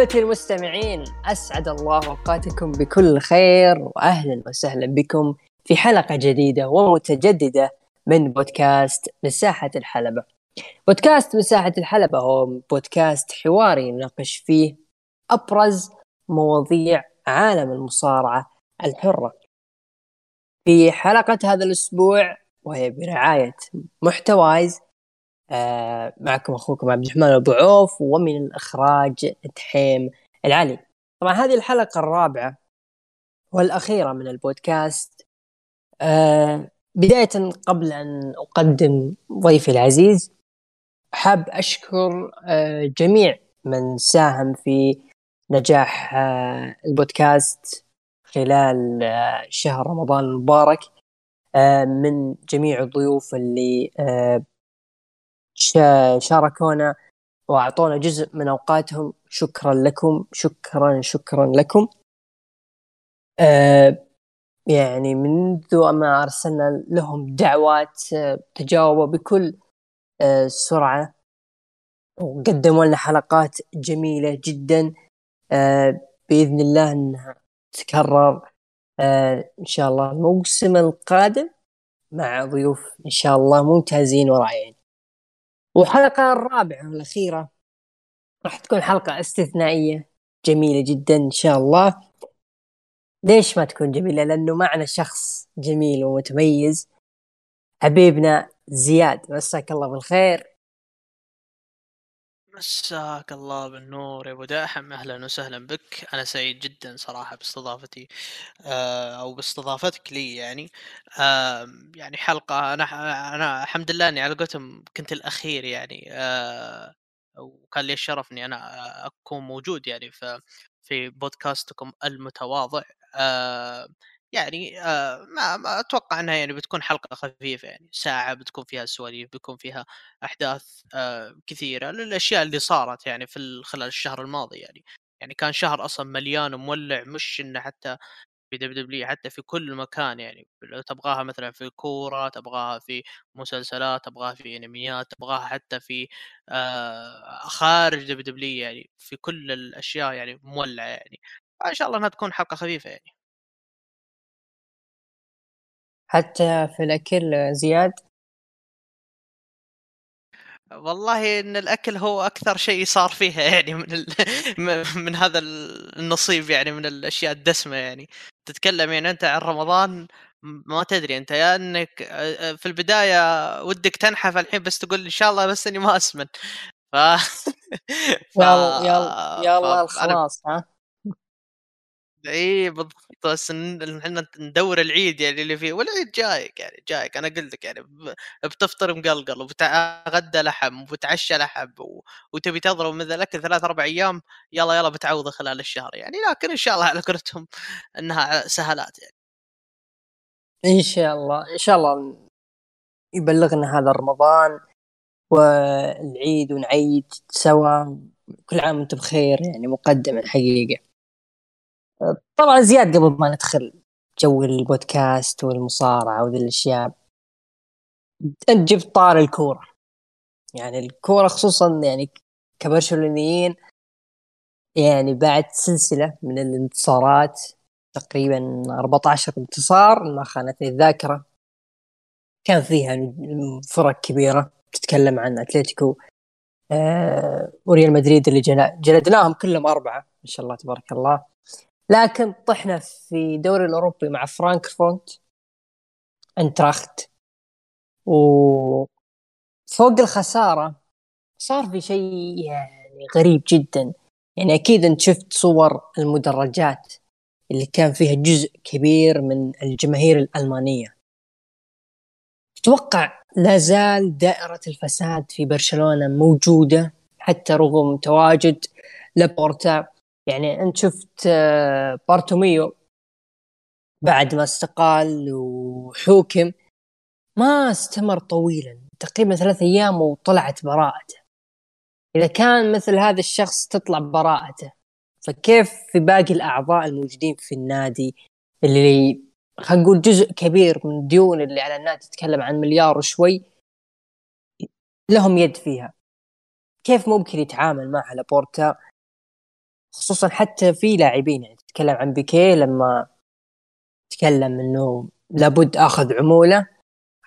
أحبتي المستمعين أسعد الله أوقاتكم بكل خير وأهلا وسهلا بكم في حلقة جديدة ومتجددة من بودكاست مساحة الحلبة. بودكاست مساحة الحلبة هو بودكاست حواري نناقش فيه أبرز مواضيع عالم المصارعة الحرة. في حلقة هذا الأسبوع وهي برعاية محتوايز آه معكم أخوكم عبد الرحمن أبو عوف ومن الإخراج تحيم العلي. طبعا هذه الحلقة الرابعة والأخيرة من البودكاست. آه بداية قبل أن أقدم ضيفي العزيز حاب أشكر آه جميع من ساهم في نجاح البودكاست خلال شهر رمضان المبارك. من جميع الضيوف اللي شاركونا وأعطونا جزء من أوقاتهم. شكرا لكم. شكرا شكرا لكم. آه يعني منذ ما أرسلنا لهم دعوات تجاوبوا بكل آه سرعة وقدموا لنا حلقات جميلة جدا. آه بإذن الله إنها تتكرر آه إن شاء الله الموسم القادم مع ضيوف إن شاء الله ممتازين ورائعين. والحلقة الرابعة والأخيرة. راح تكون حلقة استثنائية. جميلة جدا إن شاء الله. ليش ما تكون جميلة؟ لأنه معنا شخص جميل ومتميز. حبيبنا زياد مساك الله بالخير. مساك الله بالنور يا أبو داحم. أهلا وسهلا بك. أنا سعيد جدا صراحة باستضافتي آه، أو باستضافتك لي يعني. يعني حلقة أنا أنا الحمد لله إني على قولتهم كنت الأخير يعني آه، وكان لي الشرف إني أنا أكون موجود يعني في في بودكاستكم المتواضع. آه، يعني آه ما, ما أتوقع إنها يعني بتكون حلقة خفيفة يعني ساعة بتكون فيها سواليف بيكون فيها أحداث آه كثيرة للأشياء اللي صارت يعني في خلال الشهر الماضي يعني. يعني كان شهر أصلا مليان ومولع مش إنه حتى في دبليو دبليو حتى في كل مكان يعني. لو تبغاها مثلا في كورة تبغاها في مسلسلات تبغاها في أنميات تبغاها حتى في آه خارج دبليو دبليو يعني في كل الأشياء يعني مولعة يعني. فإن شاء الله إنها تكون حلقة خفيفة يعني. حتى في الأكل زياد؟ والله إن الأكل هو أكثر شيء صار فيها يعني من ال... من هذا النصيب يعني من الأشياء الدسمة يعني. تتكلم يعني أنت عن رمضان ما تدري أنت يا إنك في البداية ودك تنحف الحين بس تقول إن شاء الله بس إني ما أسمن. ف, ف... يلا يلا يلا الخلاص ها؟ اي بالضبط. بس إحنا ندور العيد يعني اللي فيه والعيد جايك يعني جايك. أنا قلت لك يعني بتفطر مقلقل وبتغدى لحم وبتعشى لحم وتبي تضرب من الاكل ثلاث أربع أيام يلا يلا بتعوضه خلال الشهر يعني. لكن إن شاء الله على قولتهم إنها سهلات يعني. إن شاء الله إن شاء الله يبلغنا هذا رمضان والعيد ونعيد سوا كل عام وأنتم بخير يعني مقدما حقيقه طبعا زياد قبل ما ندخل جو البودكاست والمصارعة وذي الأشياء أنت جبت طار الكورة. يعني الكورة خصوصا يعني كبرشلونيين يعني بعد سلسلة من الانتصارات تقريبا 14 انتصار ما خانتني الذاكرة. كان فيها فرق كبيرة تتكلم عن أتلتيكو آه وريال مدريد اللي جلدناهم كلهم أربعة ما شاء الله تبارك الله. لكن طحنا في دوري الأوروبي مع فرانكفورت أنتراخت. و فوق الخسارة صار في شيء يعني غريب جدا. يعني أكيد أنت شفت صور المدرجات اللي كان فيها جزء كبير من الجماهير الألمانية. تتوقع لا زال دائرة الفساد في برشلونة موجودة حتى رغم تواجد لابورتا؟ يعني أنت شفت آه، بارتوميو بعد ما استقال وحوكم ما استمر طويلا تقريبا ثلاث أيام وطلعت براءته. إذا كان مثل هذا الشخص تطلع براءته فكيف في باقي الأعضاء الموجودين في النادي اللي خلينا نقول جزء كبير من الديون اللي على النادي تتكلم عن مليار وشوي لهم يد فيها. كيف ممكن يتعامل مع لابورتا؟ خصوصا حتى في لاعبين يعني تتكلم عن بيكي لما تكلم إنه لابد أخذ عمولة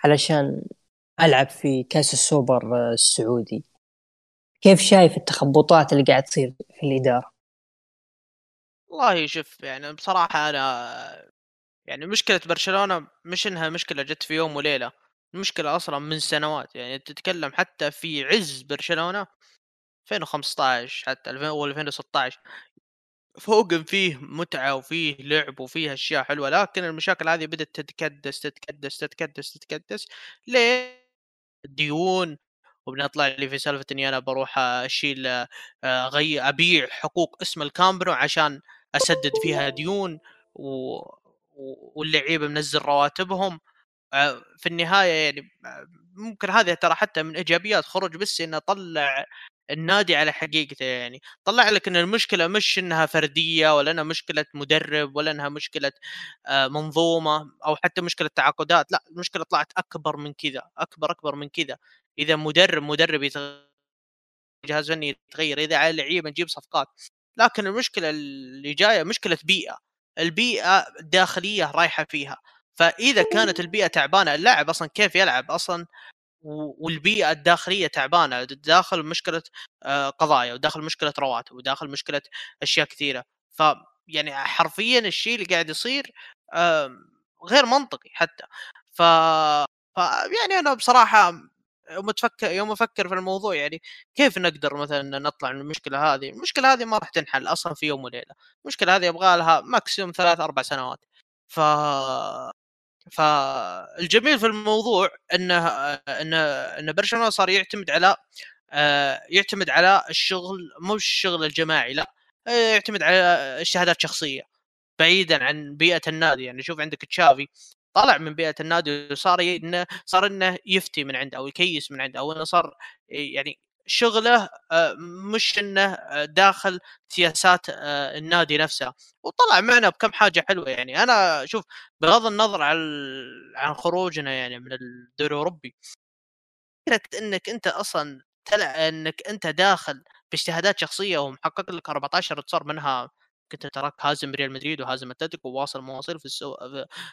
علشان ألعب في كأس السوبر السعودي. كيف شايف التخبطات اللي قاعد تصير في الإدارة؟ والله شوف يعني بصراحة أنا يعني مشكلة برشلونة مش إنها مشكلة جت في يوم وليلة المشكلة أصلا من سنوات. يعني تتكلم حتى في عز برشلونة 2015 حتى 2016 فوق فيه متعة وفيه لعب وفيه أشياء حلوة لكن المشاكل هذه بدأت تتكدس تتكدس تتكدس تتكدس ليه؟ ديون وبنطلع لي في سالفة إني أنا بروح أشيل أغير أبيع حقوق اسم الكامب نو عشان أسدد فيها ديون و... واللعيبة منزل رواتبهم في النهاية يعني ممكن هذه ترى حتى من إيجابيات خروج ميسي إنه طلع النادي على حقيقته يعني. طلع لك إن المشكلة مش إنها فردية ولا إنها مشكلة مدرب ولا إنها مشكلة آه، منظومة أو حتى مشكلة تعاقدات لا المشكلة طلعت أكبر من كذا أكبر أكبر من كذا. إذا مدرب مدرب يتغير جهاز فني يتغير إذا على لعيبه نجيب صفقات. لكن المشكلة اللي جاية مشكلة بيئة. البيئة الداخليه رايحة فيها. فإذا كانت البيئة تعبانة اللاعب أصلا كيف يلعب؟ أصلا والبيئة الداخلية تعبانة داخل مشكلة آه، قضايا وداخل مشكلة رواتب وداخل مشكلة أشياء كثيرة ف يعني حرفيا الشيء اللي قاعد يصير غير منطقي حتى ف... ف يعني أنا بصراحة يوم تفكر يوم أفكر في الموضوع يعني كيف نقدر مثلا نطلع من المشكلة هذه؟ المشكلة هذه ما راح تنحل أصلا في يوم وليلة، المشكلة هذه يبغى لها ماكسيموم ثلاث أربع سنوات. ف فالجميل في الموضوع إنه انه إن برشلونة صار يعتمد على آه، يعتمد على الشغل مو الشغل الجماعي لا يعتمد على اجتهادات شخصية بعيدا عن بيئة النادي. يعني شوف عندك تشافي طلع من بيئة النادي وصار إنه صار إنه يفتي من عنده أو يكيس من عنده أو إنه صار يعني شغله آه، مش إنه آه، داخل سياسات آه، النادي نفسها وطلع معنا بكم حاجة حلوة يعني. أنا شوف بغض النظر عن عن خروجنا يعني من الدوري الأوروبي فكرة إنك أنت أصلا تلع إنك أنت داخل باجتهادات شخصية ومحقق لك 14 انتصار منها كنت تراك هازم ريال مدريد وهازم أتلتيكو وواصل مواصيل في السو...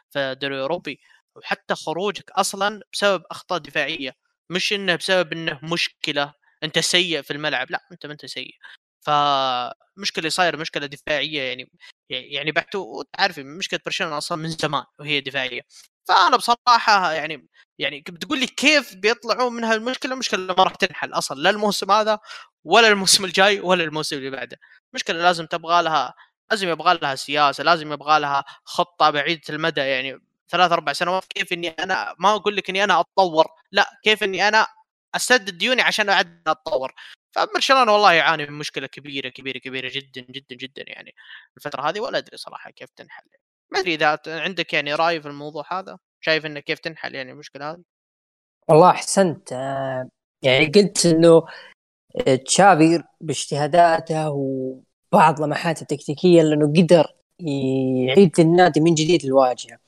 في الدوري الأوروبي. وحتى خروجك أصلا بسبب أخطاء دفاعية مش إنه بسبب إنه مشكلة. أنت سيء في الملعب لأ أنت ما أنت سيء. فمشكلة صاير مشكلة دفاعية يعني يعني بعتوا تعرف مشكلة برشلونة أصلا من زمان وهي دفاعية. فأنا بصراحة يعني يعني بتقول لي كيف بيطلعوا من هالمشكلة؟ المشكلة ما راح تنحل أصلا لا الموسم هذا ولا الموسم الجاي ولا الموسم اللي بعده. مشكلة لازم تبغى لها لازم يبغى لها سياسة لازم يبغى لها خطة بعيدة المدى يعني ثلاث أربع سنوات. كيف إني أنا ما أقول لك إني أنا أتطور لأ كيف إني أنا اسدد ديوني عشان أعد اتطور فبرشلونه والله يعاني من مشكلة كبيرة كبيرة كبيرة جدا جدا جدا يعني الفترة هذه ولا أدري صراحة كيف تنحل. ما أدري إذا عندك يعني رأي في الموضوع هذا؟ شايف إنه كيف تنحل يعني المشكلة هذه؟ والله أحسنت. آه، يعني قلت إنه آه، تشافي باجتهاداته وبعض لمحاته التكتيكية لأنه قدر يعيد النادي من جديد الواجهه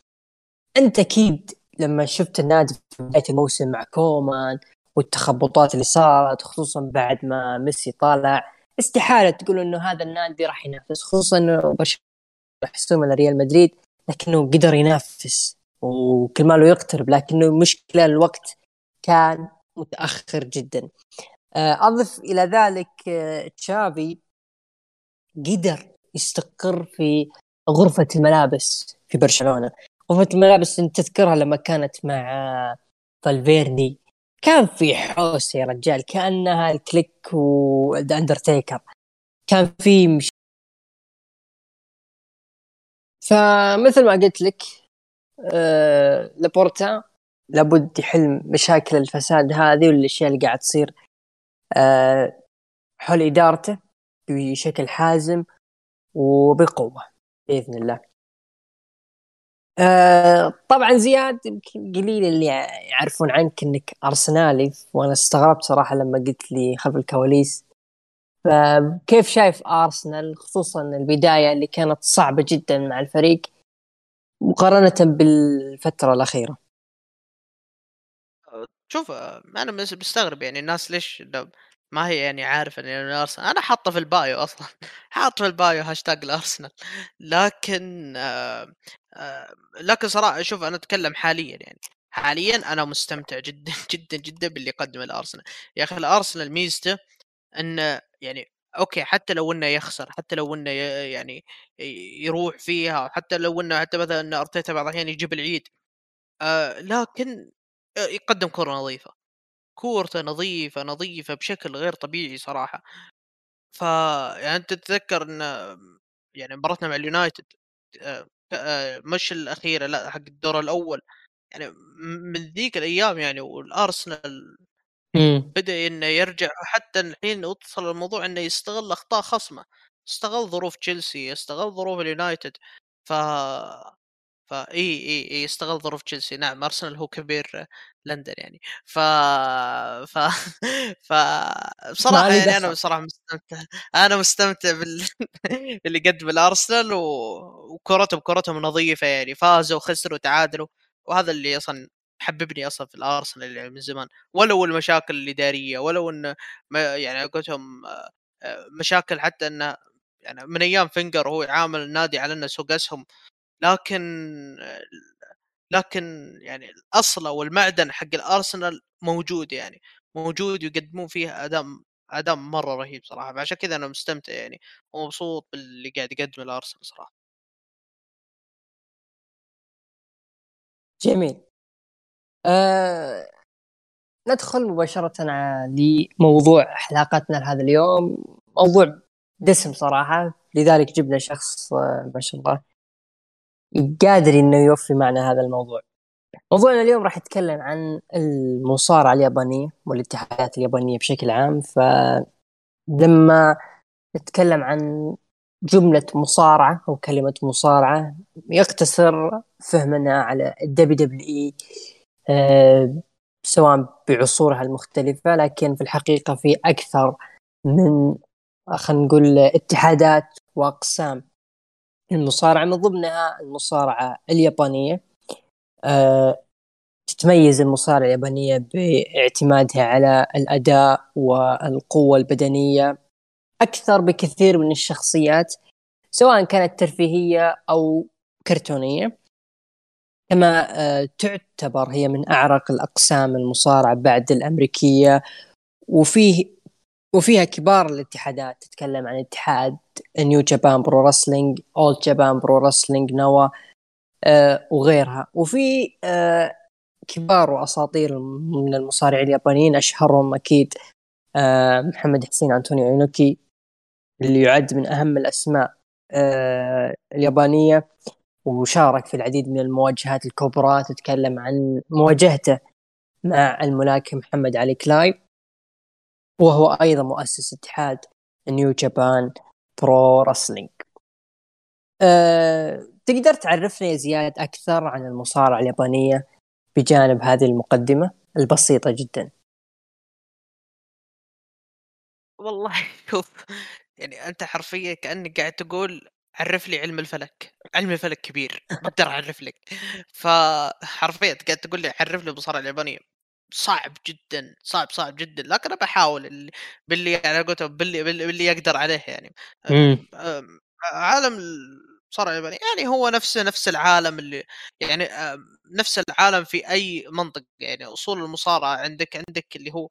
أنت أكيد لما شفت النادي في بداية الموسم مع كومان والتخبطات اللي صارت خصوصا بعد ما ميسي طالع. استحالة تقول إنه هذا النادي راح ينافس خصوصا إنه برشلونة يستلم ريال مدريد لكنه قدر ينافس وكل ما له يقترب لكنه مشكلة الوقت كان متأخر جدا. آه، أضف إلى ذلك آه، تشافي قدر يستقر في غرفة الملابس في برشلونة. غرفة الملابس انت تذكرها لما كانت مع فالفيردي. كان في حوسة يا رجال كأنها الكليك والاندرتيكر كان في مش... فمثل ما قلت لك آه لابورتا لابد يحل مشاكل الفساد هذه والأشياء اللي قاعد تصير. آه حول إدارته بشكل حازم وبقوة بإذن الله. آه طبعا زياد يمكن قليل اللي يعرفون عنك إنك أرسنالي وأنا استغربت صراحة لما قلت لي خلف الكواليس. فكيف شايف أرسنال خصوصا البداية اللي كانت صعبة جدا مع الفريق مقارنة بالفترة الأخيرة؟ شوف أنا مستغرب يعني الناس ليش ما هي يعني عارفة إني أنا أرسنال، أنا حاطة في البايو أصلًا، حاط في البايو هاشتاج الأرسنال، لكن لكن صراحة شوف أنا أتكلم حاليًا يعني، حاليًا أنا مستمتع جدًا، جدًا، جدًا باللي يقدمه الأرسنال، يا أخي الأرسنال ميزته إنه يعني okay حتى لو إنه يخسر، حتى لو إنه ي يعني يروح فيها، حتى لو إنه حتى مثلًا أرتيتا بعض الأحيان يجيب العيد، آآ لكن آآ يقدم كورة نظيفة، كورته نظيفة، نظيفة بشكل غير طبيعي صراحة. ف يعني أنت تتذكر إن يعني مباراتنا مع اليونايتد آآ مش الأخيرة لأ حق الدور الأول، يعني من ذيك الأيام يعني والأرسنال إمم. بدأ إنه يرجع حتى الحين وصل الموضوع إنه يستغل أخطاء خصمه، استغل ظروف تشيلسي، استغل ظروف اليونايتد، ف فإي إي إي استغل ظروف تشيلسي نعم أرسنال هو كبير لندن يعني. ف ف ف لي يعني أنا دخل. بصراحة مستمتع. أنا مستمتع بال باللي يقدمه الأرسنال و وكورتهم كورتهم نظيفة يعني. فازوا وخسروا تعادلوا، وهذا اللي أصلًا محببني أصلًا في الأرسنال يعني من زمان، ولو المشاكل الإدارية ولو إنه ما يعني على قولتهم آآ مشاكل حتى إنه يعني من أيام فينجر وهو يعامل النادي على إنه سوق أسهم، لكن لكن يعني الأصل أو المعدن حق الأرسنال موجود يعني، موجود ويقدمون فيه أداء أداء مرة رهيب صراحة، فعشان كذا أنا مستمتع يعني ومبسوط باللي قاعد يقدمه الأرسنال صراحة. جميل. آآ ندخل مباشرةً لموضوع حلقتنا لهذا اليوم، موضوع دسم صراحة، لذلك جبنا شخص آه، ما شاء الله قادر إنه يوفي معنا هذا الموضوع. موضوعنا اليوم راح يتكلم عن المصارعة اليابانية والاتحادات اليابانية بشكل عام، فلما نتكلم عن جملة مصارعة أو كلمة مصارعة يقتصر فهمنا على ال WWE آه، سواء بعصورها المختلفة لكن في الحقيقة في أكثر من خلينا نقول اتحادات وأقسام المصارعة من ضمنها المصارعة اليابانية. آه، تتميز المصارعة اليابانية باعتمادها على الأداء والقوة البدنية أكثر بكثير من الشخصيات سواء كانت ترفيهية أو كرتونية. كما آه، تعتبر هي من أعرق الأقسام المصارعة بعد الأمريكية. وفيه وفيها كبار الاتحادات تتكلم عن اتحاد New Japan Pro Wrestling All Japan Pro Wrestling NOAH وغيرها. وفي آه كبار وأساطير من المصارعين اليابانيين أشهرهم أكيد آه محمد حسين أنطونيو اينوكي اللي يعد من أهم الأسماء آه اليابانية وشارك في العديد من المواجهات الكبرى تتكلم عن مواجهته مع الملاكم محمد علي كلاي. وهو أيضا مؤسس اتحاد New Japan Pro Wrestling أه، تقدر تعرفنا يا زياد أكثر عن المصارعة اليابانية بجانب هذه المقدمة؟ البسيطة جدا. والله شوف يعني أنت حرفيًا كأنك قاعد تقول عرّف لي علم الفلك، علم الفلك كبير ما أقدر أعرّف لك، فحرفيًا قاعد تقول لي عرّف لي المصارعة اليابانية، صعب جدًا، صعب، صعب جدًا، لكن أنا باحاول ال باللي على قولتهم باللي باللي باللي يقدر عليه يعني. آمم، عالم المصارعة اليابانية يعني هو نفسه نفس العالم اللي يعني نفس العالم في أي منطقة، يعني أصول المصارعة عندك عندك اللي هو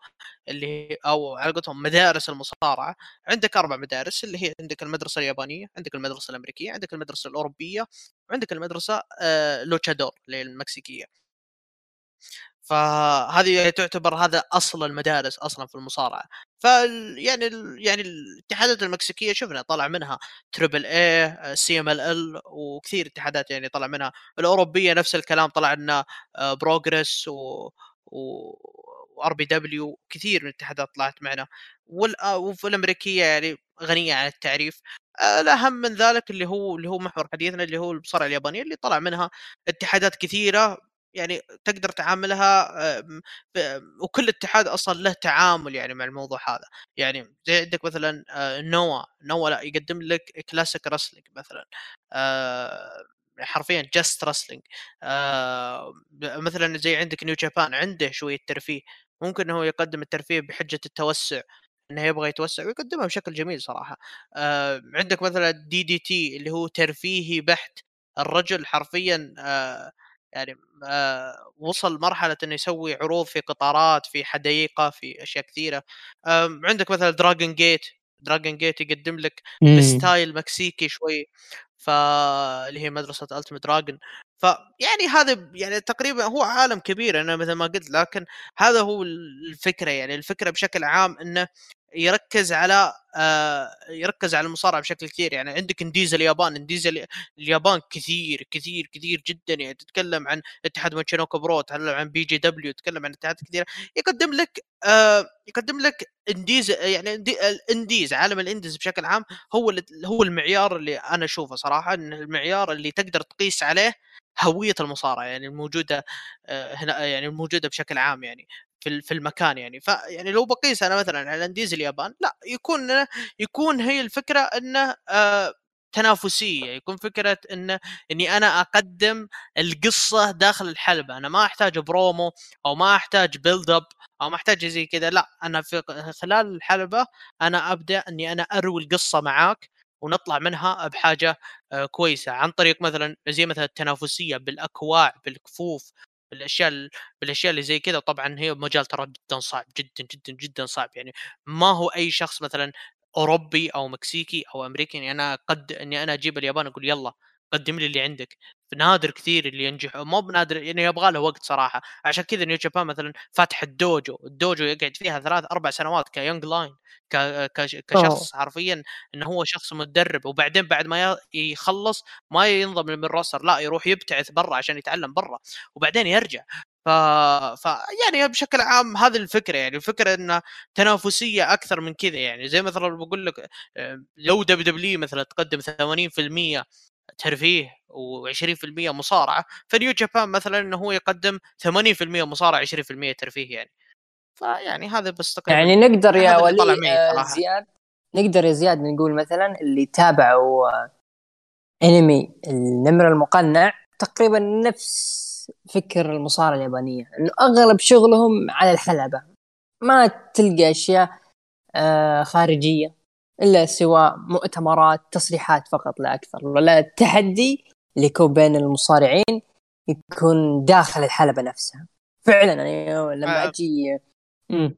اللي أو على قولتهم مدارس المصارعة، عندك 4 مدارس اللي هي عندك المدرسة اليابانية، عندك المدرسة الأمريكية، عندك المدرسة الأوروبية، وعندك المدرسة آآ لوتشادور اللي هي المكسيكية. فهذه تعتبر هذا أصل المدارس أصلًا في المصارعة، فال يعني ال يعني الاتحادات المكسيكية شُفنا طلع منها Triple A، CMLL وكثير اتحادات يعني طلع منها، الأوروبية نفس الكلام طلع لنا آآ Progress و و وRBW كثير من الاتحادات طلعت معنا، آه وفي الأمريكية يعني غنية عن التعريف، آآ الأهم من ذلك اللي هو اللي هو محور حديثنا اللي هو المصارعة اليابانية اللي طلع منها. اتحادات كثيرة يعني تقدر تعاملها آمم، وكل اتحاد أصلًا له تعامل يعني مع الموضوع هذا، يعني زي عندك مثلًا آآ نوا، نوا لأ يقدم لك classic wrestling مثلًا آآ، حرفيًا just wrestling آآ، مثلًا زي عندك نيو جابان عنده شوية ترفيه، ممكن هو يقدم الترفيه بحجة التوسع، إنه يبغى يتوسع ويقدمها بشكل جميل صراحة. آه عندك مثلا دي دي تي اللي هو ترفيهي بحت الرجل حرفيا آه يعني وصل مرحلة إنه يسوي عروض في قطارات في حديقه في أشياء كثيرة. عندك مثلا Dragon Gate Dragon Gate يقدم لك ب style مكسيكي شوي فاللي هي مدرسة Ultimo Dragon فيعني هذا يعني تقريبا هو عالم كبير أنا مثل ما قلت لكن هذا هو الفكرة يعني. الفكرة بشكل عام إنه يركز على آه يركز على المصارعة بشكل كثير. يعني عندك indies اليابان indies اليابان كثير كثير كثير جدا. يعني تتكلم عن اتحاد Michinoku Pro تتكلم عن BJW تتكلم عن اتحادات كثيرة. يقدم لك آه يقدم لك indies يعني ال indies عالم ال indies بشكل عام هو هو المعيار اللي أنا أشوفه صراحة إن المعيار اللي تقدر تقيس عليه هوية المصارعة يعني الموجودة آه هنا يعني الموجودة بشكل عام يعني. في في المكان يعني. فيعني لو بقيس أنا مثلا على indies اليابان لا يكون يكون هي الفكرة إنه آه تنافسية. يكون فكرة انه إني أنا أقدم القصة داخل الحلبة. أنا ما أحتاج برومو أو ما أحتاج build up أو ما أحتاج زي كذا. لا أنا في خلال الحلبة أنا أبدأ إني أنا أروي القصة معاك ونطلع منها بحاجة آه، كويسة. عن طريق مثلا زي مثلا التنافسية بالأكواع بالكفوف بالأشياء بالأشياء اللي زي كذا طبعا هي مجال ترى جدا صعب جدا جدا جدا صعب. يعني ما هو أي شخص مثلا أوروبي أو مكسيكي أو أمريكي يعني أنا قد إني أنا أجيب اليابان أقول يلا قدم لي اللي عندك. نادر كثير اللي ينجح مو بنادر يعني يبغى له وقت صراحة. عشان كذا New Japan مثلا فاتح ال dojo ال dojo يقعد فيها ثلاث أربع سنوات ك young lion كشخص حرفيا إنه هو شخص مدرب وبعدين بعد ما يخلص ما ينضم من ال roster لا يروح يبتعث برا عشان يتعلم برا وبعدين يرجع. ف... ف يعني بشكل عام هذه الفكرة يعني الفكرة انها تنافسية أكثر من كذا يعني. زي مثلا بقول لك آه، لو WW مثلا تقدم 80% ترفيه و20% مصارعة ف New Japan مثلا إنه هو يقدم 80% مصارعة 20% ترفيه يعني. فيعني هذا بس تقريبا يعني نقدر يا ولي آه، زياد نقدر يا زياد نقول مثلا اللي تابعوا آه، انمي النمر المقنع تقريبا نفس فكر المصارعة اليابانية إنه أغلب شغلهم على الحلبة ما تلقى أشياء آه، خارجية. إلا سواء مؤتمرات تصريحات فقط لا أكثر. ولا التحدي اللي يكون بين المصارعين يكون داخل الحلبة نفسها. فعلا يعني لما أجي امم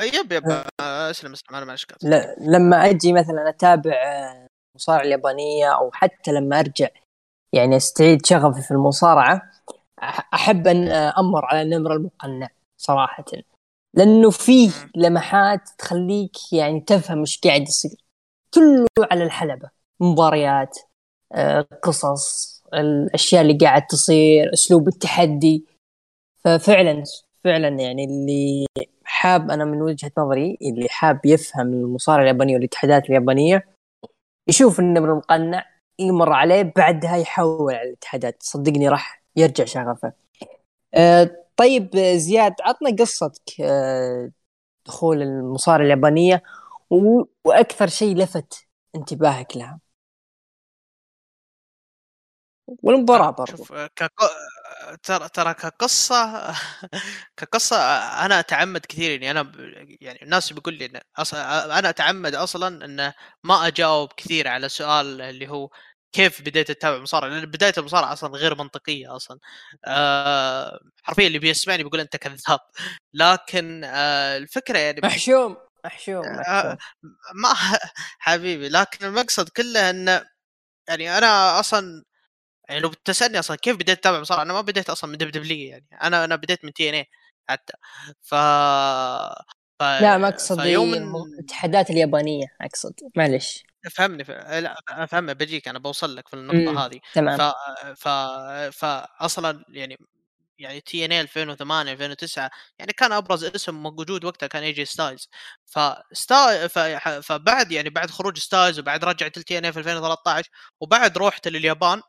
يب يب. أسلم أسلم. أنا ما لما أجي مثلا أتابع المصارعه اليابانية أو حتى لما أرجع يعني أستعيد شغفي في المصارعة أحب أن أمر على النمر المقنع صراحة. لأنه فيه لمحات تخليك يعني تفهم إيش قاعد يصير. كله على الحلبة. مباريات آه، قصص الأشياء اللي قاعد تصير أسلوب التحدي. ففعلا فعلا يعني اللي حاب أنا من وجهة نظري اللي حاب يفهم المصارعه اليابانية والاتحادات اليابانية يشوف النمر المقنع يمر عليه بعدها يحول على الاتحادات. صدقني راح يرجع شغفه. أه طيب زياد عطنا قصتك أه دخول المصارعه اليابانية وأكثر شيء لفت انتباهك لها. والمباراة برضو. شوف ترى ترى كقصة كقصة أنا أتعمد كثير إني أنا يعني الناس بيقول لي أصلا أنا أتعمد أصلا انه ما أجاوب كثير على سؤال اللي هو كيف بديت اتابع مصارعة؟ لأن بداية المصارعة أصلا غير منطقية أصلا. أه حرفيا اللي بيسمعني بيقول أنت كذاب. لكن أه الفكرة يعني محشوم محشوم, أه ما حبيبي لكن المقصد كله انه يعني أنا أصلا يعني لو بتسألني أصلا كيف بديت اتابع مصارعة؟ أنا ما بديت أصلا من W يعني. أنا أنا بديت من TNA حتى. ف ف لا ما اقصد الاتحادات اليابانية أقصد. معلش. فهمني ف... لأ افهم بجيك أنا بوصل لك في النقطة إمم، هذه. تمام. ف... ف... فاصلا يعني يعني TNA 2008 2009 يعني كان أبرز اسم موجود وقتها كان AJ Styles فستا ف... فبعد يعني بعد خروج Styles وبعد رجعت ال TNA في 2013 وبعد روحت لليابان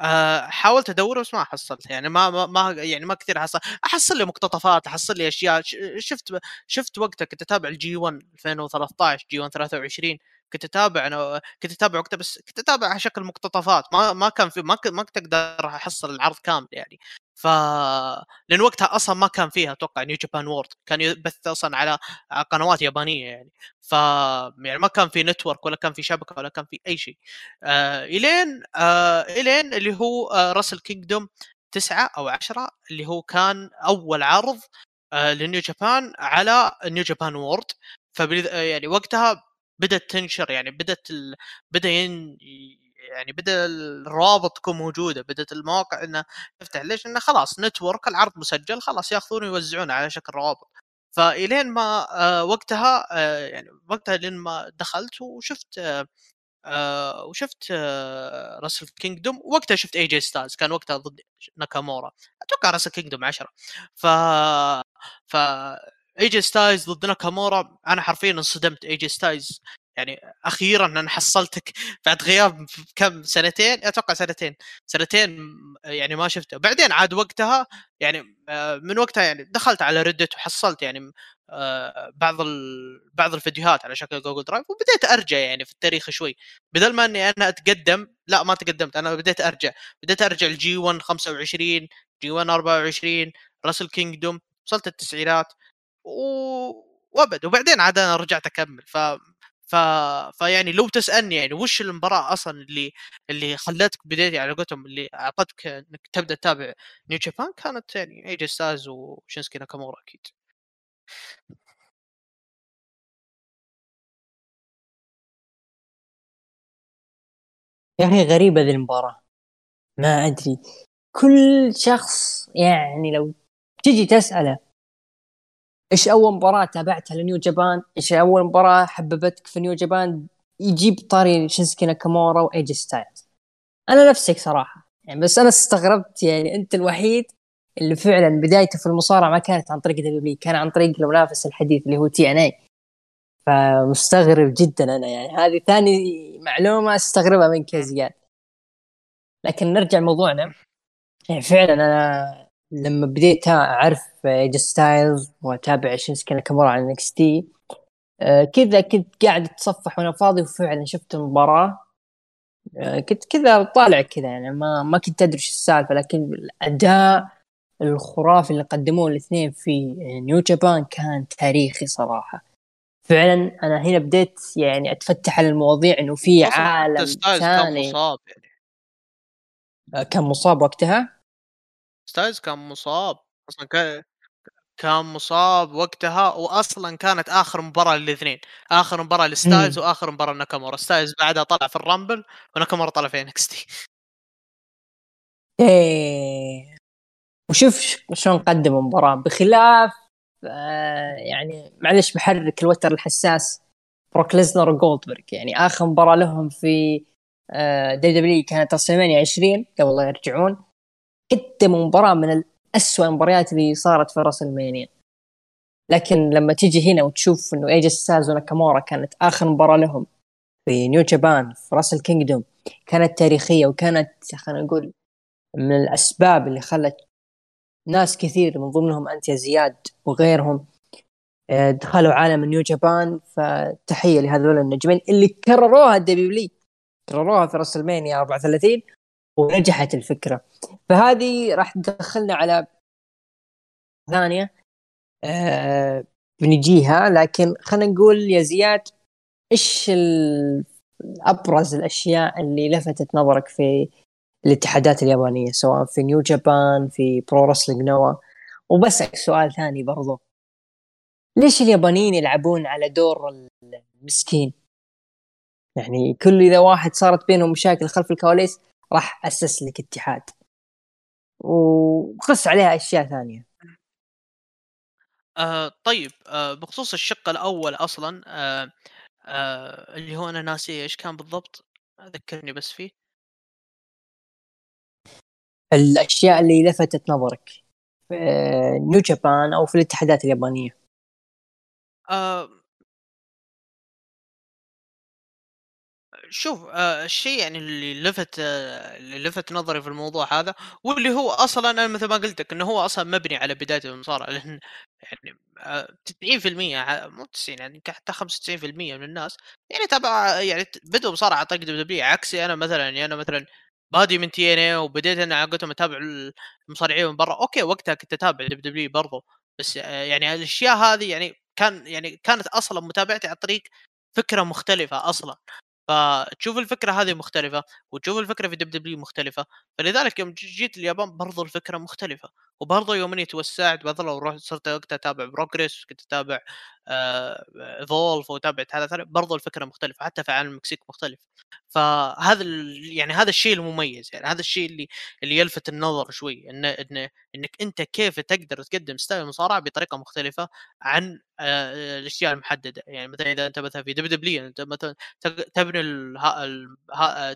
آه، حاولت ادور بس ما حصلت. يعني ما ما يعني ما كثير حصل. أحصل لي مقتطفات أحصل لي أشياء. شفت شفت وقتها كنت أتابع الجي 1 2013 جي 1 23 كنت أتابع أنا كنت أتابع وقتها بس كنت أتابع على شكل مقتطفات. ما ما كان في ما كنت ما كنت أقدر أحصل العرض كامل يعني. ف لأن وقتها أصلا ما كان فيها أتوقع New Japan World كان يبث أصلا على قنوات يابانية يعني. ف يعني ما كان في network ولا كان في شبكة ولا كان في أي شيء. آه إلين آه إلين اللي هو آه Wrestle Kingdom تسعة أو عشرة اللي هو كان أول عرض آه ل New Japan على New Japan World ف يعني وقتها بدأت تنشر يعني بدأت ال... بدأ ين... يعني بدأ الروابط تكون موجودة بدأت المواقع انها تفتح ليش؟ إنه خلاص network العرض مسجل خلاص ياخذونه ويوزعونه على شكل روابط. فإلين ما آه وقتها آه يعني وقتها لين ما دخلت وشفت آه وشفت Wrestle Kingdom وقتها شفت AJ Styles كان وقتها ضد ناكامورا. أتوقع Wrestle Kingdom 10 ف ف AJ Styles ضد ناكامورا أنا حرفيا انصدمت. AJ Styles يعني أخيرا أنا حصلتك بعد غياب كم سنتين؟ أتوقع سنتين. سنتين يعني ما شفته. بعدين عاد وقتها يعني آه، من وقتها يعني دخلت على ردت وحصلت يعني آه، بعض بعض الفيديوهات على شكل Google Drive وبديت أرجع يعني في التاريخ شوي. بدل ما إني أنا أتقدم لا ما تقدمت. أنا بديت أرجع. بديت أرجع ال G 1 25 G 1 24 Wrestle Kingdom وصلت التسعينات. وأبد. وبعدين عاد أنا رجعت أكمل. ف ف... فيعني لو تسألني يعني وش المباراة أصلا اللي اللي خلتك بديتي على قولتهم اللي أعطتك إنك تبدأ تتابع New Japan كانت يعني AJ Styles وشينسكي ناكامورا أكيد. يا أخي غريبة ذي المباراة. ما أدري. كل شخص يعني لو تجي تسأله إيش أول مباراة تابعتها ل New Japan؟ إيش أول مباراة حببتك في New Japan؟ يجيب طاري شينسكي ناكامورا و AJ Styles. أنا نفسك صراحة. يعني بس أنا استغربت يعني أنت الوحيد اللي فعلا بدايته في المصارعة ما كانت عن طريق W كان عن طريق المنافس الحديث اللي هو TNA فمستغرب جدا أنا يعني هذه ثاني معلومة أستغربها منك يا زياد لكن نرجع موضوعنا يعني فعلا أنا لما بديت أعرف AJ Styles وأتابع شينسكي ناكامورا على NXT آه، كذا كنت قاعد أتصفح وأنا فاضي وفعلا شفت المباراة. آه، كنت كذا طالع كذا يعني ما ما كنت أدري إيش السالفة لكن الأداء الخرافي اللي قدموه الاثنين في New Japan كان تاريخي صراحة. فعلا أنا هنا بديت يعني أتفتح على المواضيع إنه في عالم ثاني. يعني. آه، كان مصاب وقتها؟ ستايلز كان مصاب أصلا كان كان مصاب وقتها واصلا كانت آخر مباراة للاثنين آخر مباراة ل Styles وآخر مباراة لناكامورا Styles بعدها طلع في ال Rumble وناكامورا طلع في NXT إيه وشوف شلون قدم المباراة بخلاف آه يعني معلش بحرك الوتر الحساس بروك ليسنر وجولدبرغ يعني آخر مباراة لهم في آه WW كانت WrestleMania 20 قبل لا يرجعون. قدموا مباراة من أسوأ المباريات اللي صارت في WrestleMania لكن لما تيجي هنا وتشوف إنه AJ Styles وناكامورا كانت آخر مباراة لهم في New Japan في Wrestle Kingdom كانت تاريخية وكانت خلينا نقول من الأسباب اللي خلت ناس كثير من ضمنهم انت يا زياد وغيرهم آه، دخلوا عالم New Japan. فتحية لهذول النجمين اللي كرروها ال W كرروها في WrestleMania 34 ونجحت الفكرة. فهذه راح تدخلنا على ثانية آه بنجيها لكن خلينا نقول يا زياد إيش أبرز الأشياء اللي لفتت نظرك في الاتحادات اليابانية سواء في نيو جابان في برو رسلينج نوا؟ وبسألك سؤال ثاني برضو. ليش اليابانيين يلعبون على دور المسكين؟ يعني كل إذا واحد صارت بينهم مشاكل خلف الكواليس راح أسس لك اتحاد. وقص عليها أشياء ثانية. آه طيب آه بخصوص الشق الأول أصلا آه آه اللي هو أنا ناسي إيش كان بالضبط ذكرني بس فيه. الأشياء اللي لفتت نظرك في نيو جابان أو في الاتحادات اليابانية. آه شوف آه الشيء يعني اللي لفت آه اللي لفت نظري في الموضوع هذا واللي هو أصلا أنا مثل ما قلت لك إنه هو أصلا مبني على بداية المصارعة. لأن يعني 90% مو 90 يعني حتى 95% من الناس. يعني تابع يعني بدوا بصراحه طق دبليو عكسي أنا مثلا يعني أنا مثلا بادي من TNA وبديت أنا قلت أتابع المصارعين من برا. أوكي وقتها كنت أتابع WW برضو بس يعني الأشياء هذه يعني كان يعني كانت أصلا متابعتي عن طريق فكرة مختلفة أصلا. فتشوف الفكرة هذه مختلفة وتشوف الفكرة في WW مختلفة فلذلك يوم جيت اليابان برضو الفكرة مختلفة. وبرضه يوم اني توسعت برضه رحت صرت وقتها أتابع Progress كنت أتابع Evolve واتابع هذا برضه الفكرة مختلفة حتى في عالم المكسيك مختلف. فهذا يعني هذا الشيء المميز يعني هذا الشيء اللي اللي يلفت النظر شوي إن إن إنك أنت كيف تقدر تقدم style المصارعه بطريقة مختلفة عن الأشياء المحددة. يعني مثلا إذا أنت مثلا في WW أنت مثلا تبني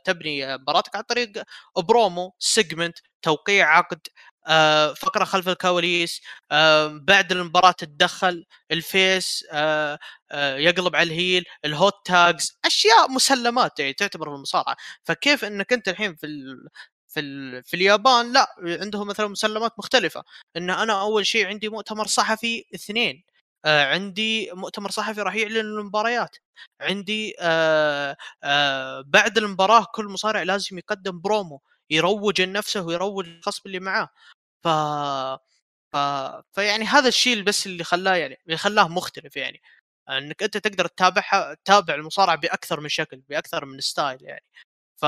تبني مباراتك عن طريق promo segment توقيع عقد آه فقرة خلف الكواليس آه بعد المباراة تتدخل ال face آه آه يقلب على ال heel ال hot tags أشياء مسلمات يعني تعتبر في المصارعة. فكيف إنك أنت الحين في في في اليابان؟ لا عندهم مثلا مسلمات مختلفة. إن أنا أول شيء عندي مؤتمر صحفي اثنين آه عندي مؤتمر صحفي راح يعلن المباريات عندي آه آه بعد المباراة كل مصارع لازم يقدم برومو. يروج لنفسه ويروج للخصم اللي معاه. ف ف فيعني هذا الشيء بس اللي خلاه يعني اللي خلاه مختلف يعني. إنك أنت تقدر تتابعها تتابع المصارعة بأكثر من شكل بأكثر من style يعني. ف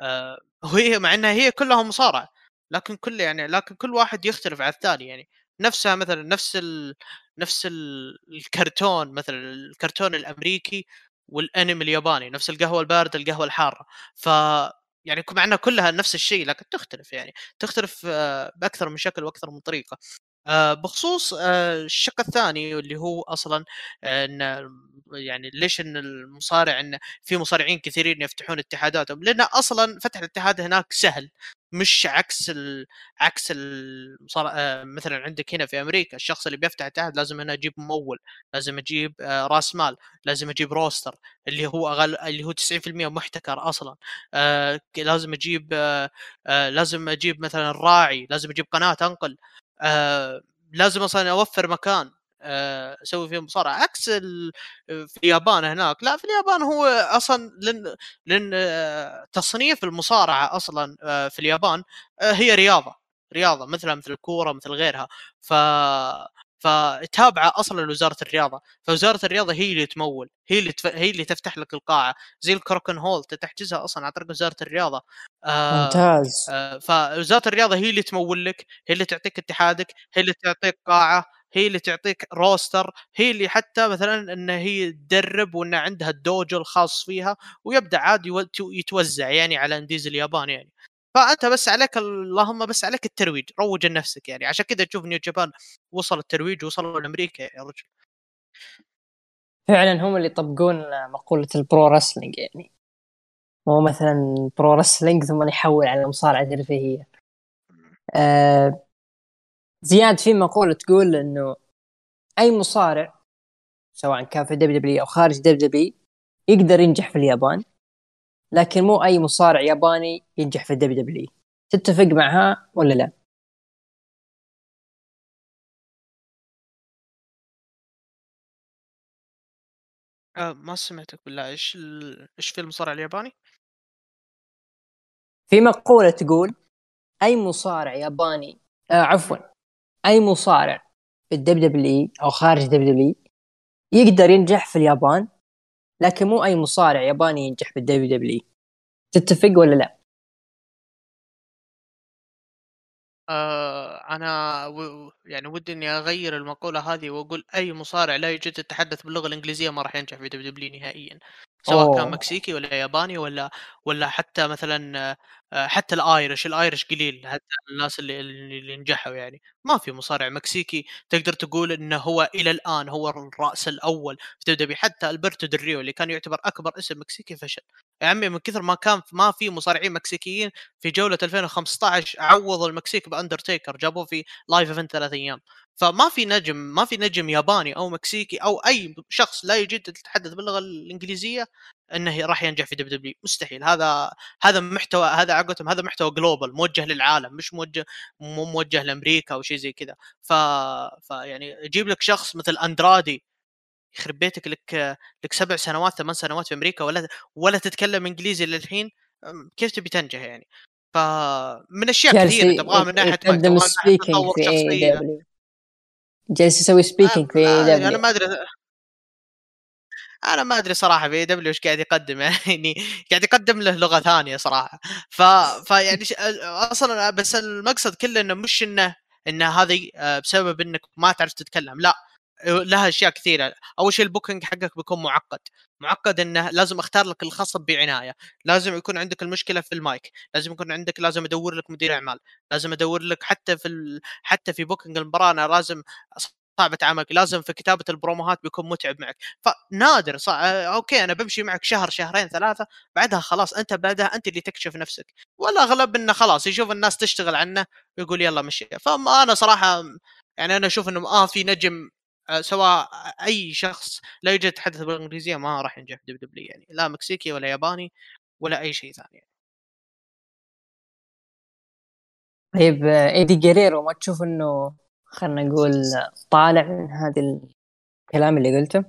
آه وهي مع إنها هي كلها مصارعة لكن كل يعني لكن كل واحد يختلف عن الثاني يعني. نفسها مثلا نفس ال... نفس ال... الكرتون مثلا الكرتون الأمريكي والأنمي الياباني نفس القهوة الباردة القهوة الحارة. ف يعني مع إنها كلها نفس الشيء لكن تختلف يعني تختلف بأكثر من شكل وأكثر من طريقة. بخصوص الشق الثاني اللي هو أصلا ان يعني ليش إن المصارع إن في مصارعين كثيرين يفتحون اتحاداتهم؟ لأن أصلا فتح الاتحاد هناك سهل مش عكس ال... عكس المصارع مثلا عندك هنا في أمريكا الشخص اللي بيفتح اتحاد لازم هنا أجيب ممول لازم أجيب راس مال لازم أجيب روستر اللي هو أغل... اللي هو 90% محتكر أصلا آه لازم أجيب آه آه لازم أجيب مثلا راعي لازم أجيب قناة أنقل. آه لازم أصلا أوفر مكان أسوي فيه مصارعة. عكس في اليابان هناك. لا في اليابان هو أصلا لأن لأن تصنيف المصارعة أصلا في اليابان هي رياضة رياضة مثلها مثل الكورة مثل غيرها. ف فتابعه أصلا وزاره الرياضة فوزارة الرياضة هي اللي تمول هي اللي تف... هي اللي تفتح لك القاعة زي الكروكن هول تحجزها أصلا عن طريق وزارة الرياضة. آه ممتاز. آه فوزارة الرياضة هي اللي تمول لك هي اللي تعطيك اتحادك هي اللي تعطيك قاعة هي اللي تعطيك روستر هي اللي حتى مثلا إن هي تدرب وإن عندها الدوجو الخاص فيها ويبدأ عادي يتوزع يعني على indies اليابان يعني. فأنت بس عليك اللهم بس عليك الترويج روج لنفسك يعني. عشان كذا تشوف New Japan وصل الترويج وصلوا لأمريكا يا رجل. فعلا هم اللي يطبقون مقولة ال pro wrestling يعني. مو مثلا pro wrestling ثم يحول على المصارعه الترفيهيه آه زياد في مقولة تقول إنه أي مصارع سواء كان في دبليو دبليو أو خارج دبليو دبليو يقدر ينجح في اليابان. لكن مو أي مصارع ياباني ينجح في WWE تتفق معها ولا لا؟ آه ما سمعتك بالله إيش ال... إيش في المصارع الياباني؟ في مقولة تقول أي مصارع ياباني آه عفوا أي مصارع في ال WWE أو خارج دب دبليو يقدر ينجح في اليابان لكن مو أي مصارع ياباني ينجح في ال WWE تتفق ولا لا؟ آه أنا و... يعني ودي إني أغير المقولة هذه وأقول أي مصارع لا يجيد يتحدث باللغة الإنجليزية ما راح ينجح في WWE نهائيا سواء أوه. كان مكسيكي ولا ياباني ولا ولا حتى مثلا آه، حتى ال Irish ال Irish قليل حتى الناس اللي اللي نجحوا يعني ما في مصارع مكسيكي تقدر تقول إنه هو إلى الآن هو الراس الأول في WWE حتى ألبرتو دريو اللي كان يعتبر أكبر اسم مكسيكي فشل يا عمي من كثر ما كان ما في مصارعين مكسيكيين في جولة 2015 عوضوا المكسيك بأندرتيكر جابوه في live event ثلاث أيام. فما في نجم ما في نجم ياباني أو مكسيكي أو أي شخص لا يجيد يتحدث باللغة الإنجليزية إنه راح ينجح في دبليو دبليو. مستحيل. هذا هذا محتوى هذا عقدتهم هذا محتوى جلوبال موجه للعالم مش موجه مو موجه لأمريكا أو شيء زي كذا. ف... فيعني يجيب لك شخص مثل أندرادي يخرب بيتك لك لك سبع سنوات ثمان سنوات في أمريكا ولا ولا تتكلم إنجليزي للحين كيف تبي تنجح يعني؟ فمن أشياء كثيرة تبغاها من ناحية تقدم سبيكينج في اي دبليو جالس يسوي سبيكينج في اي دبليو أنا ما أدري أنا ما أدري صراحة في WWE إيش قاعد يقدم يعني قاعد يقدم له لغة ثانية صراحة. ف فيعني أصلا بس المقصد كله إنه مش إنه ان هذه آه، بسبب إنك ما تعرف تتكلم لا. لها أشياء كثيرة. أول شيء ال booking حقك بيكون معقد. معقد إنه لازم أختار لك الخصم بعناية. لازم يكون عندك المشكلة في المايك. لازم يكون عندك لازم أدور لك مدير أعمال. لازم أدور لك حتى في ال... حتى في booking المباراة أنا لازم صعب اتعامل لازم في كتابة البروموهات بيكون متعب معك. فنادر صع... أوكي أنا بمشي معك شهر شهرين ثلاثة بعدها خلاص أنت بعدها أنت اللي تكشف نفسك. والأغلب إنه خلاص يشوف الناس تشتغل عنه ويقول يلا مشي. فما أنا صراحة يعني أنا أشوف إنه آه في نجم آه، سواء أي شخص لا يجيد يتحدث بالإنجليزية ما راح ينجح في WWE يعني لا مكسيكي ولا ياباني ولا أي شيء ثاني طيب إيدي جيريرو ما تشوف إنه خلينا نقول طالع من هذا الكلام اللي قلته؟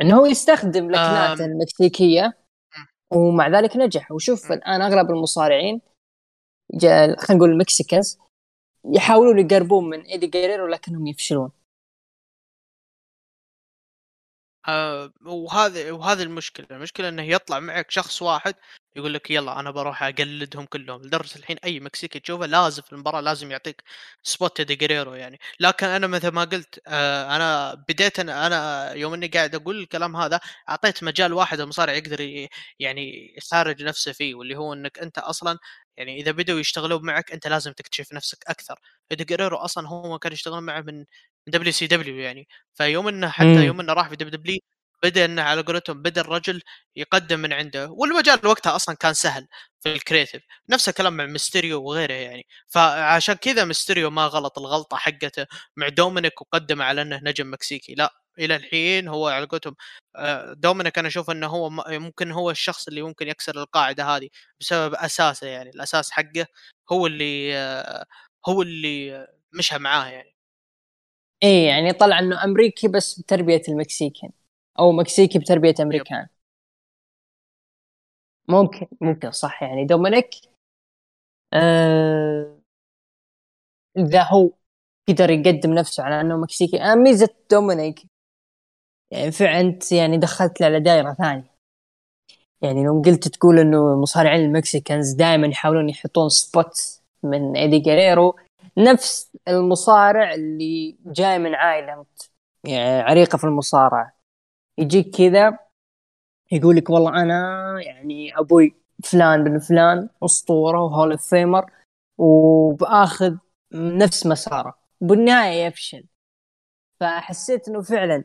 إنه هو يستخدم لكنات. المكسيكية ومع ذلك نجح. وشوف الآن أغلب المصارعين خلينا نقول ال Mexicans يحاولون يقربون من إيدي جيريرو لكنهم يفشلون. آه وهذا وهذه المشكلة المشكلة إنه يطلع معك شخص واحد يقول لك يلا أنا بروح أقلدهم كلهم لدرجة الحين أي مكسيكي تشوفه لازم في المباراة لازم يعطيك spot إيدي جيريرو يعني. لكن أنا مثل ما قلت آه أنا بديت أنا, أنا يوم إني قاعد أقول الكلام هذا أعطيت مجال واحد المصارع يقدر يعني يخارج نفسه فيه واللي هو إنك أنت أصلا يعني إذا بدوا يشتغلون معك أنت لازم تكتشف نفسك أكثر. إيدي جيريرو أصلا هو كان يشتغلون معه من WCW يعني. فيوم إنه حتى مم. يوم إنه راح في WWE بدأ إنه على قولتهم بدأ الرجل يقدم من عنده. والمجال وقتها أصلا كان سهل في ال creative نفس الكلام مع ميستيريو وغيره يعني. فعشان كذا ميستيريو ما غلط الغلطة حقته مع دومينيك وقدم على إنه نجم مكسيكي. لا. إلى الحين هو على قولتهم آه، دومينيك أنا أشوف إنه هو ممكن هو الشخص اللي ممكن يكسر القاعدة هذه بسبب أساسه يعني الأساس حقه هو اللي آه، هو اللي مشى معاه يعني. إيه يعني طلع إنه أمريكي بس بتربية ال Mexican أو مكسيكي بتربية أمريكان. ممكن ممكن صح يعني دومينيك آه إذا هو قدر يقدم نفسه على إنه مكسيكي آه ميزة دومينيك يعني فعلا يعني دخلت له على دائرة ثانية. يعني لو قلت تقول إنه مصارعين ال Mexicans دائما يحاولون يحطون spot من إيدي جيريرو نفس المصارع اللي جاي من عائله يعني عريقة في المصارعة. يجيك كذا يقول لك والله أنا يعني أبوي فلان بن فلان أسطورة و Hall of Famer وبآخذ نفس مساره. بالنهاية يفشل. فحسيت إنه فعلا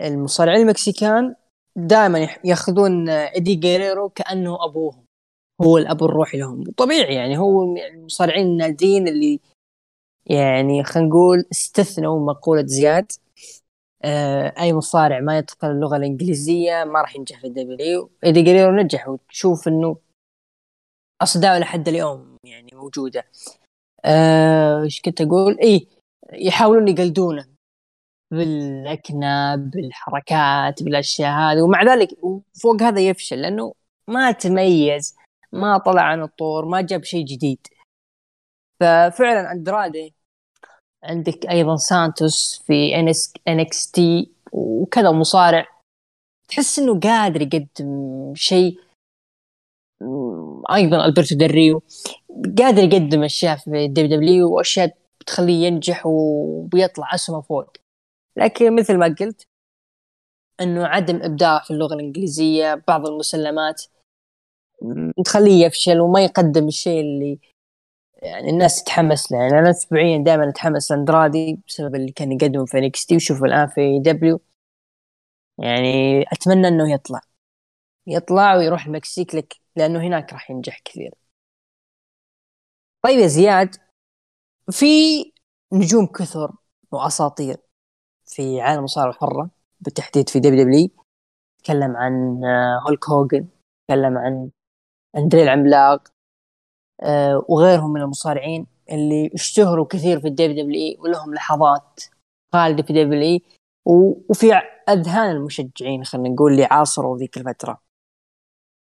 المصارعين ال Mexican دائما ياخذون إيدي جيريرو كأنه أبوهم. هو الأب الروحي لهم. طبيعي يعني هو المصارعين النادين اللي يعني خلينا نقول استثنوا مقولة زياد. آه أي مصارع ما يتقن اللغة الإنجليزية ما راح ينجح في الدبليو اذا قريرو نجح وتشوف إنه اصداء لحد اليوم يعني موجودة. آه، إيش كنت أقول؟ اي يحاولون يقلدونه. باللكنة بالحركات بالأشياء هذه ومع ذلك وفوق هذا يفشل لأنه ما تميز ما طلع عن الطور ما جاب شيء جديد. ففعلا اندرادي عندك أيضا سانتوس في NXT وكذا مصارع. تحس إنه قادر يقدم شيء أيضا ألبرتو دريو قادر يقدم أشياء في WWE وأشياء بتخليه ينجح وبيطلع اسمه فوق. لكن مثل ما قلت إنه عدم إبداع في اللغة الإنجليزية بعض المسلمات تخليه يفشل وما يقدم الشيء اللي يعني الناس تتحمس له. يعني أنا اسبوعيا دائما أتحمس لاندرادي بسبب اللي كان يقدمه في NXT وشوف الآن في دبليو. يعني أتمنى إنه يطلع. يطلع ويروح المكسيك لك لأنه هناك راح ينجح كثير طيب يا زياد في نجوم كثر وأساطير. في عالم المصارعه الحره بالتحديد في دبليو دبليو تكلم عن آه، هولك هوجن تكلم عن اندري العملاق آه، وغيرهم من المصارعين اللي اشتهروا كثير في الدبليو دبليو ولهم لحظات خالدة في دبليو وفي أذهان المشجعين خلينا نقول اللي عاصروا ذيك الفترة.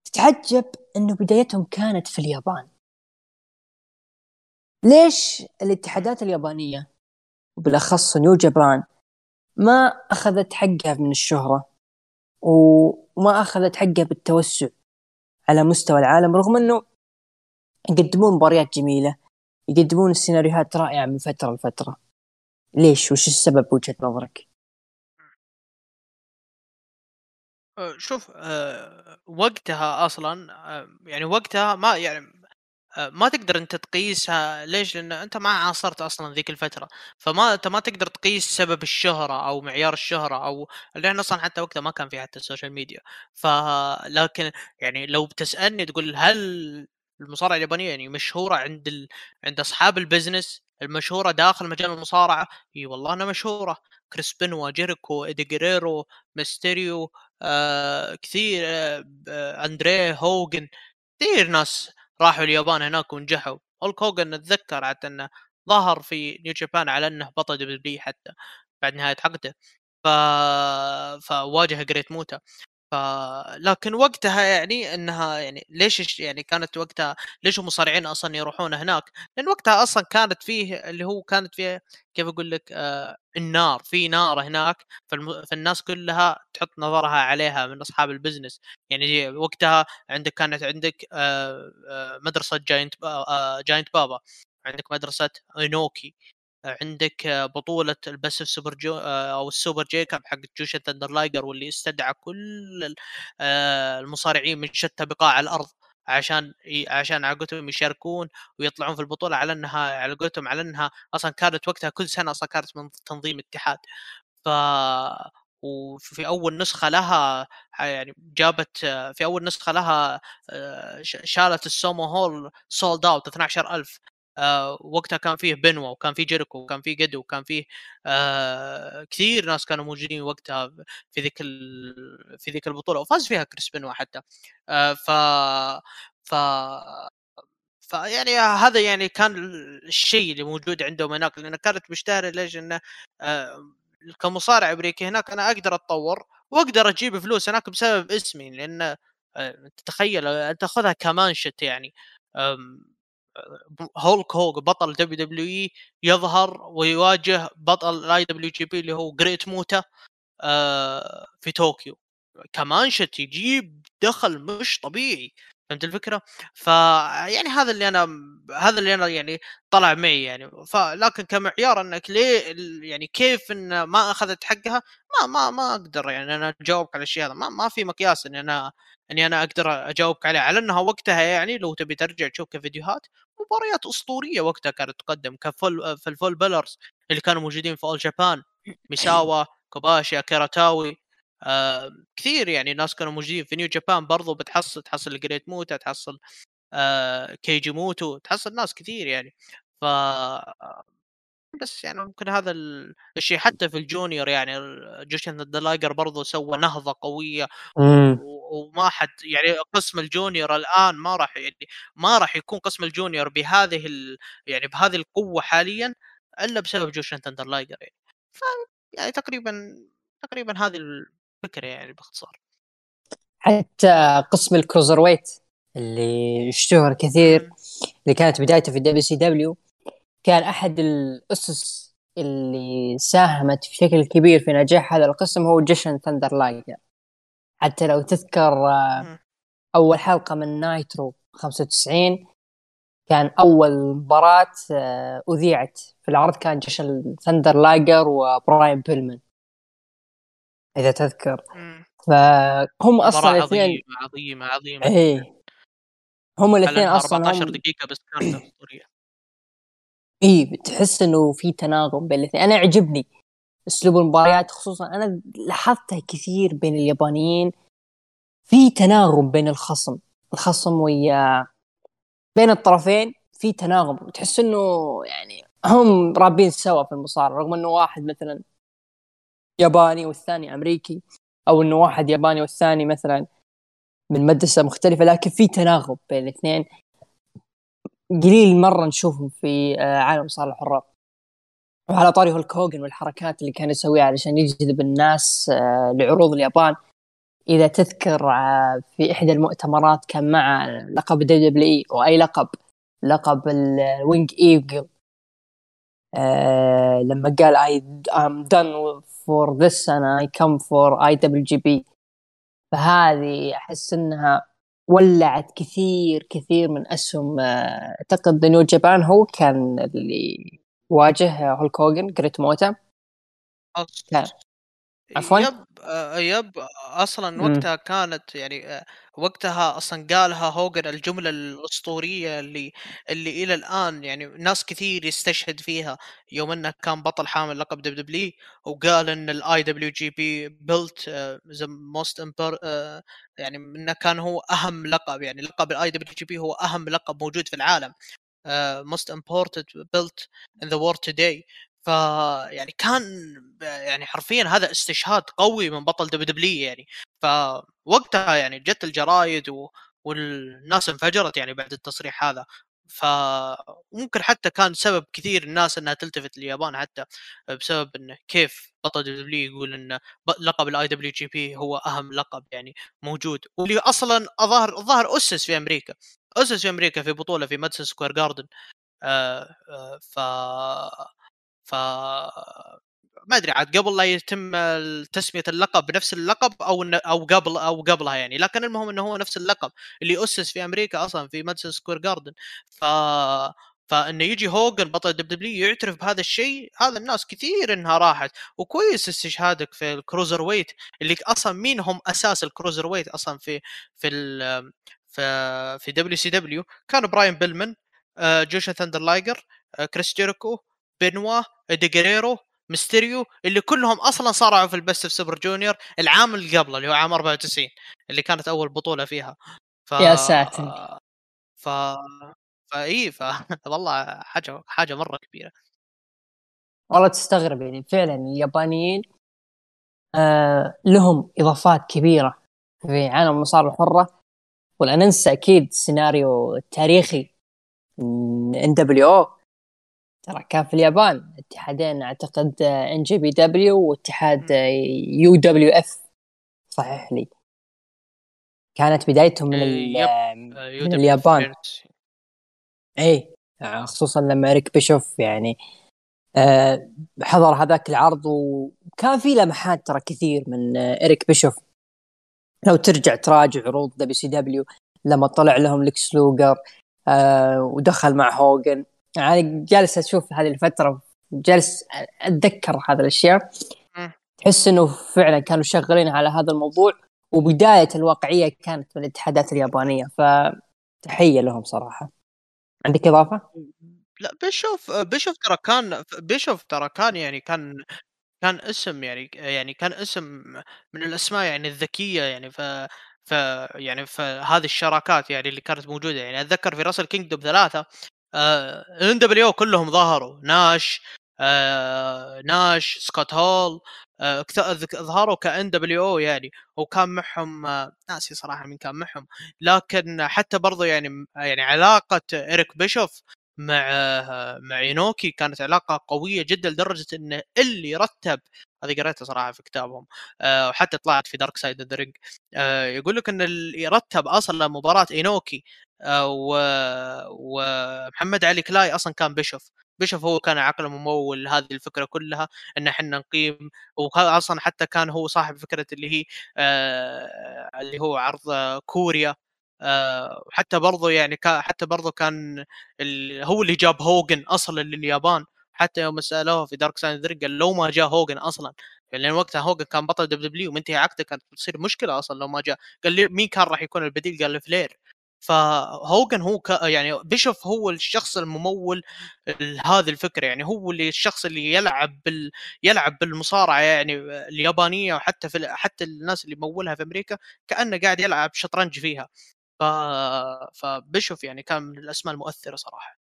تتعجب إنه بدايتهم كانت في اليابان. ليش الاتحادات اليابانية وبالأخص نيو جابان ما أخذت حقها من الشهرة وما أخذت حقها بالتوسع على مستوى العالم رغم إنه يقدمون مباريات جميلة يقدمون السيناريوهات رائعة من فترة لفترة ليش وش السبب بوجهة نظرك؟ أه، شوف أه وقتها أصلا أه يعني وقتها ما يعني ما تقدر أنت تقيسها. ليش؟ لأن أنت ما عاصرت أصلا ذيك الفترة، فما أنت ما تقدر تقيس سبب الشهرة أو معيار الشهرة أو لأن أصلا حتى وقتها ما كان في حتى ال social media، فلكن يعني لو بتسألني تقول هل المصارعة اليابانية يعني مشهورة عند ال... عند أصحاب ال business المشهورة داخل مجال المصارعة؟ إي والله إنها مشهورة. كريس بنوا جيريكو ايدي جيريرو ميستيريو آه كثير آه أندريه هوجن كثير ناس راحوا اليابان هناك ونجحوا. هولك هوجن اتذكر حتى إنه ظهر في New Japan على إنه بطل دبليو حتى بعد نهاية عقده ف... فواجه Great Muta لكن وقتها يعني إنها يعني ليش يعني كانت وقتها ليش المصارعين أصلا يروحون هناك؟ لأن وقتها أصلا كانت فيه اللي هو كانت فيه كيف أقول لك آه النار في نار هناك. فالناس كلها تحط نظرها عليها من أصحاب ال business يعني وقتها عندك كانت عندك آه آه مدرسة Giant آه Giant Baba عندك مدرسة اينوكي عندك بطولة ال Best of Super Junior أو ال Super J-Cup حق Jushin Thunder Liger واللي استدعى كل المصارعين من شتى بقاع الأرض عشان عشان على قولتهم يشاركون ويطلعون في البطولة على أنها على قولتهم على أنها أصلا كانت وقتها كل سنة أصلا كانت من تنظيم اتحاد. ف وفي أول نسخة لها يعني جابت في أول نسخة لها شالت ال Sumo Hall sold out 12000 آه وقتها كان فيه بنوا وكان فيه جيريكو وكان فيه جدو وكان فيه آه كثير ناس كانوا موجودين وقتها في ذيك في ذيك البطولة وفاز فيها كريس بنوا حتى. آه ف ف فيعني هذا يعني كان الشيء اللي موجود عندهم هناك لأن كانت مشتهرة ليش إنه كمصارع أمريكي هناك أنا أقدر أتطور وأقدر أجيب فلوس هناك بسبب اسمي لأن آه تخيل انت تاخذها كمانشيت يعني. هولك هوجن بطل دبليو دبليو إي يظهر ويواجه بطل ال IWGP اللي هو Great Muta آه في طوكيو. كمانشيت يجيب دخل مش طبيعي. فهمت الفكرة؟ فيعني هذا اللي أنا هذا اللي أنا يعني طلع معي يعني. فلكن كمعيار إنك ليه يعني كيف إن ما أخذت حقها ما ما ما أقدر يعني أنا أجاوبك على الشيء هذا. ما, ما في مقياس اني أنا إني أنا أقدر أجاوبك عليه. على إنها وقتها يعني لو تبي ترجع تشوف كفيديوهات مباريات أسطورية وقتها كانت تقدم كفول في الفول بيلرز اللي كانوا موجودين في اول جابان ميساوا كوباشي كيراتاوي آه كثير يعني ناس كانوا موجودين في New Japan برضو بتحصل تحصل Great Muta تحصل آه كيجي موتو تحصل ناس كثير يعني. ف بس يعني ممكن هذا الشيء. حتى في ال junior يعني Jushin Thunder Liger برضو سوى نهضة قوية وما حد يعني قسم ال junior الآن ما راح يعني ما راح يكون قسم ال junior بهذه ال... يعني بهذه القوة حاليا إلا بسبب Jushin Liger يعني. ف يعني تقريبا تقريبا هذه الفكرة يعني باختصار. حتى قسم ال cruiserweight اللي اشتهر كثير اللي كانت بدايته في الدبليو سي دبليو كان أحد الأسس اللي ساهمت بشكل كبير في نجاح هذا القسم هو Jushin Thunder Liger. حتى لو تذكر آه، أول حلقة من Nitro 95 كان أول مباراة آه، أذيعت في العرض كان Jushin Thunder Liger وبراين بيلمان. إذا تذكر. فهم أصلا الاثنين عظيمه عظيمه عظيمه إيه. هم الاثنين أصلا 14 دقيقة بس كانت أسطورية. اي تحس إنه في تناغم بين الاثنين. أنا يعجبني أسلوب المباريات خصوصا أنا لاحظتها كثير بين اليابانيين. في تناغم بين الخصم الخصم ويا بين الطرفين في تناغم. تحس إنه يعني هم رابين سوا في المصارعة رغم إنه واحد مثلا ياباني والثاني أمريكي أو إنه واحد ياباني والثاني مثلا من مدرسة مختلفة لكن في تناغم بين الاثنين. قليل مرة نشوفهم في آه، عالم صالح الحره وعلى طاري هولك هوجن والحركات اللي كان يسويها علشان يجذب الناس آه، لعروض اليابان. إذا تذكر آه، في إحدى المؤتمرات كان مع لقب دبليو دبليو إي وأي لقب؟ لقب ال Winged Eagle. لما قال I I'm done for this and I come for IWGP فهذه أحس إنها ولعت كثير كثير من أسهم. آه، أعتقد New Japan هو كان اللي واجه هولك هوجن Great Muta. كان. عفوا. yep آه، yep أصلا وقتها كانت يعني آه، وقتها أصلا قالها هوجن الجملة الأسطورية اللي اللي إلى الآن يعني ناس كثير يستشهد فيها. يوم إنه كان بطل حامل لقب دب دبليو وقال إن ال IWGP belt the most يعني إنه كان هو أهم لقب يعني لقب ال IWGP هو أهم لقب موجود في العالم. most important belt in the world today ف يعني كان يعني حرفيا هذا استشهاد قوي من بطل W يعني. فوقتها يعني جت الجرايد و... والناس انفجرت يعني بعد التصريح هذا. فممكن حتى كان سبب كثير الناس إنها تلتفت لليابان حتى بسبب انه كيف بطل W يقول إن لقب ال IWGP هو أهم لقب يعني موجود. واللي أصلا الظاهر الظاهر أسس في أمريكا أسس في أمريكا في بطولة في Madison Square Garden آه آه ف ما أدري عاد قبل لا يتم تسمية اللقب بنفس اللقب أو أو قبل أو قبلها يعني لكن المهم إنه هو نفس اللقب اللي أسس في أمريكا أصلا في Madison Square Garden ف فانه يجي هوجن بطل W W يعترف بهذا الشيء هذا الناس كثير إنها راحت. وكويس استشهادك في ال cruiserweight اللي أصلا مين هم أساس ال cruiserweight أصلا في في في في WCW؟ كان براين بيلمان آه، جوشن ثاندر لايجر آه، كريس جيريكو بنوا ايدي جيريرو ميستيريو اللي كلهم أصلا صارعوا في ال Best of Super Junior العام اللي قبله اللي هو عام 94 اللي كانت أول بطولة فيها. ف... يا ساتر. ف فاي ف والله حاجة حاجة مرة كبيرة. والله تستغرب يعني فعلا اليابانيين آه لهم إضافات كبيرة في عالم المصارعة الحرة. ولا ننسى أكيد سيناريو تاريخي إن دبليو أو. ترى كان في اليابان اتحادين اعتقد NJPW واتحاد UWF. صحح لي. كانت بدايتهم من, إيه، من اليابان. اي خصوصا لما اريك بيشوف يعني آه، حضر هذاك العرض وكان في لمحات ترى كثير من اريك بيشوف. لو ترجع تراجع عروض WCW لما طلع لهم لكس لوجر آه ودخل مع هوجن. يعني جالس أشوف هذه الفترة جالس أتذكر هذه الأشياء. تحس إنه فعلا كانوا شغالين على هذا الموضوع وبداية الواقعية كانت من الاتحادات اليابانية فتحية لهم صراحة. عندك إضافة؟ لا بيشوف بيشوف ترى كان بيشوف ترى كان يعني كان كان اسم يعني يعني كان اسم من الأسماء يعني الذكية يعني ف ف يعني فهذه الشراكات يعني اللي كانت موجودة. يعني أتذكر في Wrestle Kingdom ثلاثة ان دبليو كلهم ظهروا. ناش آه ناش سكوت هول آه ظهروا كان دبليو يعني. وكان معهم آه ناسي صراحة مين كان معهم. لكن حتى برضو يعني يعني علاقة إريك بيشوف مع آه مع اينوكي كانت علاقة قوية جدا لدرجة إن اللي رتب هذه قريتها صراحة في كتابهم آه وحتى طلعت في Dark Side of the Ring آه يقول لك إن اللي رتب أصلا مباراة اينوكي آه ومحمد علي كلاي أصلا كان بيشوف بيشوف هو كان عقل ممول هذه الفكرة كلها إن إحنا نقيم واصلا حتى كان هو صاحب فكرة اللي هي آه اللي هو عرض كوريا آه حتى برضه يعني حتى برضه كان هو اللي جاب هوجن أصلا لليابان. حتى يوم سألوه في Dark Side قال لو ما جاء هوجن أصلا لأن وقتها هوجن كان بطل W W ومنتهي عقده كانت بتصير مشكلة أصلا لو ما جاء. قال لي مين كان راح يكون البديل؟ قال فلير. فهوجن هو ك... يعني بيشوف هو الشخص الممول لهذه الفكرة يعني هو اللي الشخص اللي يلعب بال... يلعب بالمصارعة يعني اليابانية وحتى في حتى الناس اللي مولها في أمريكا كأنه قاعد يلعب شطرنج فيها. ف... فبيشوف يعني كان من الأسماء المؤثرة صراحة.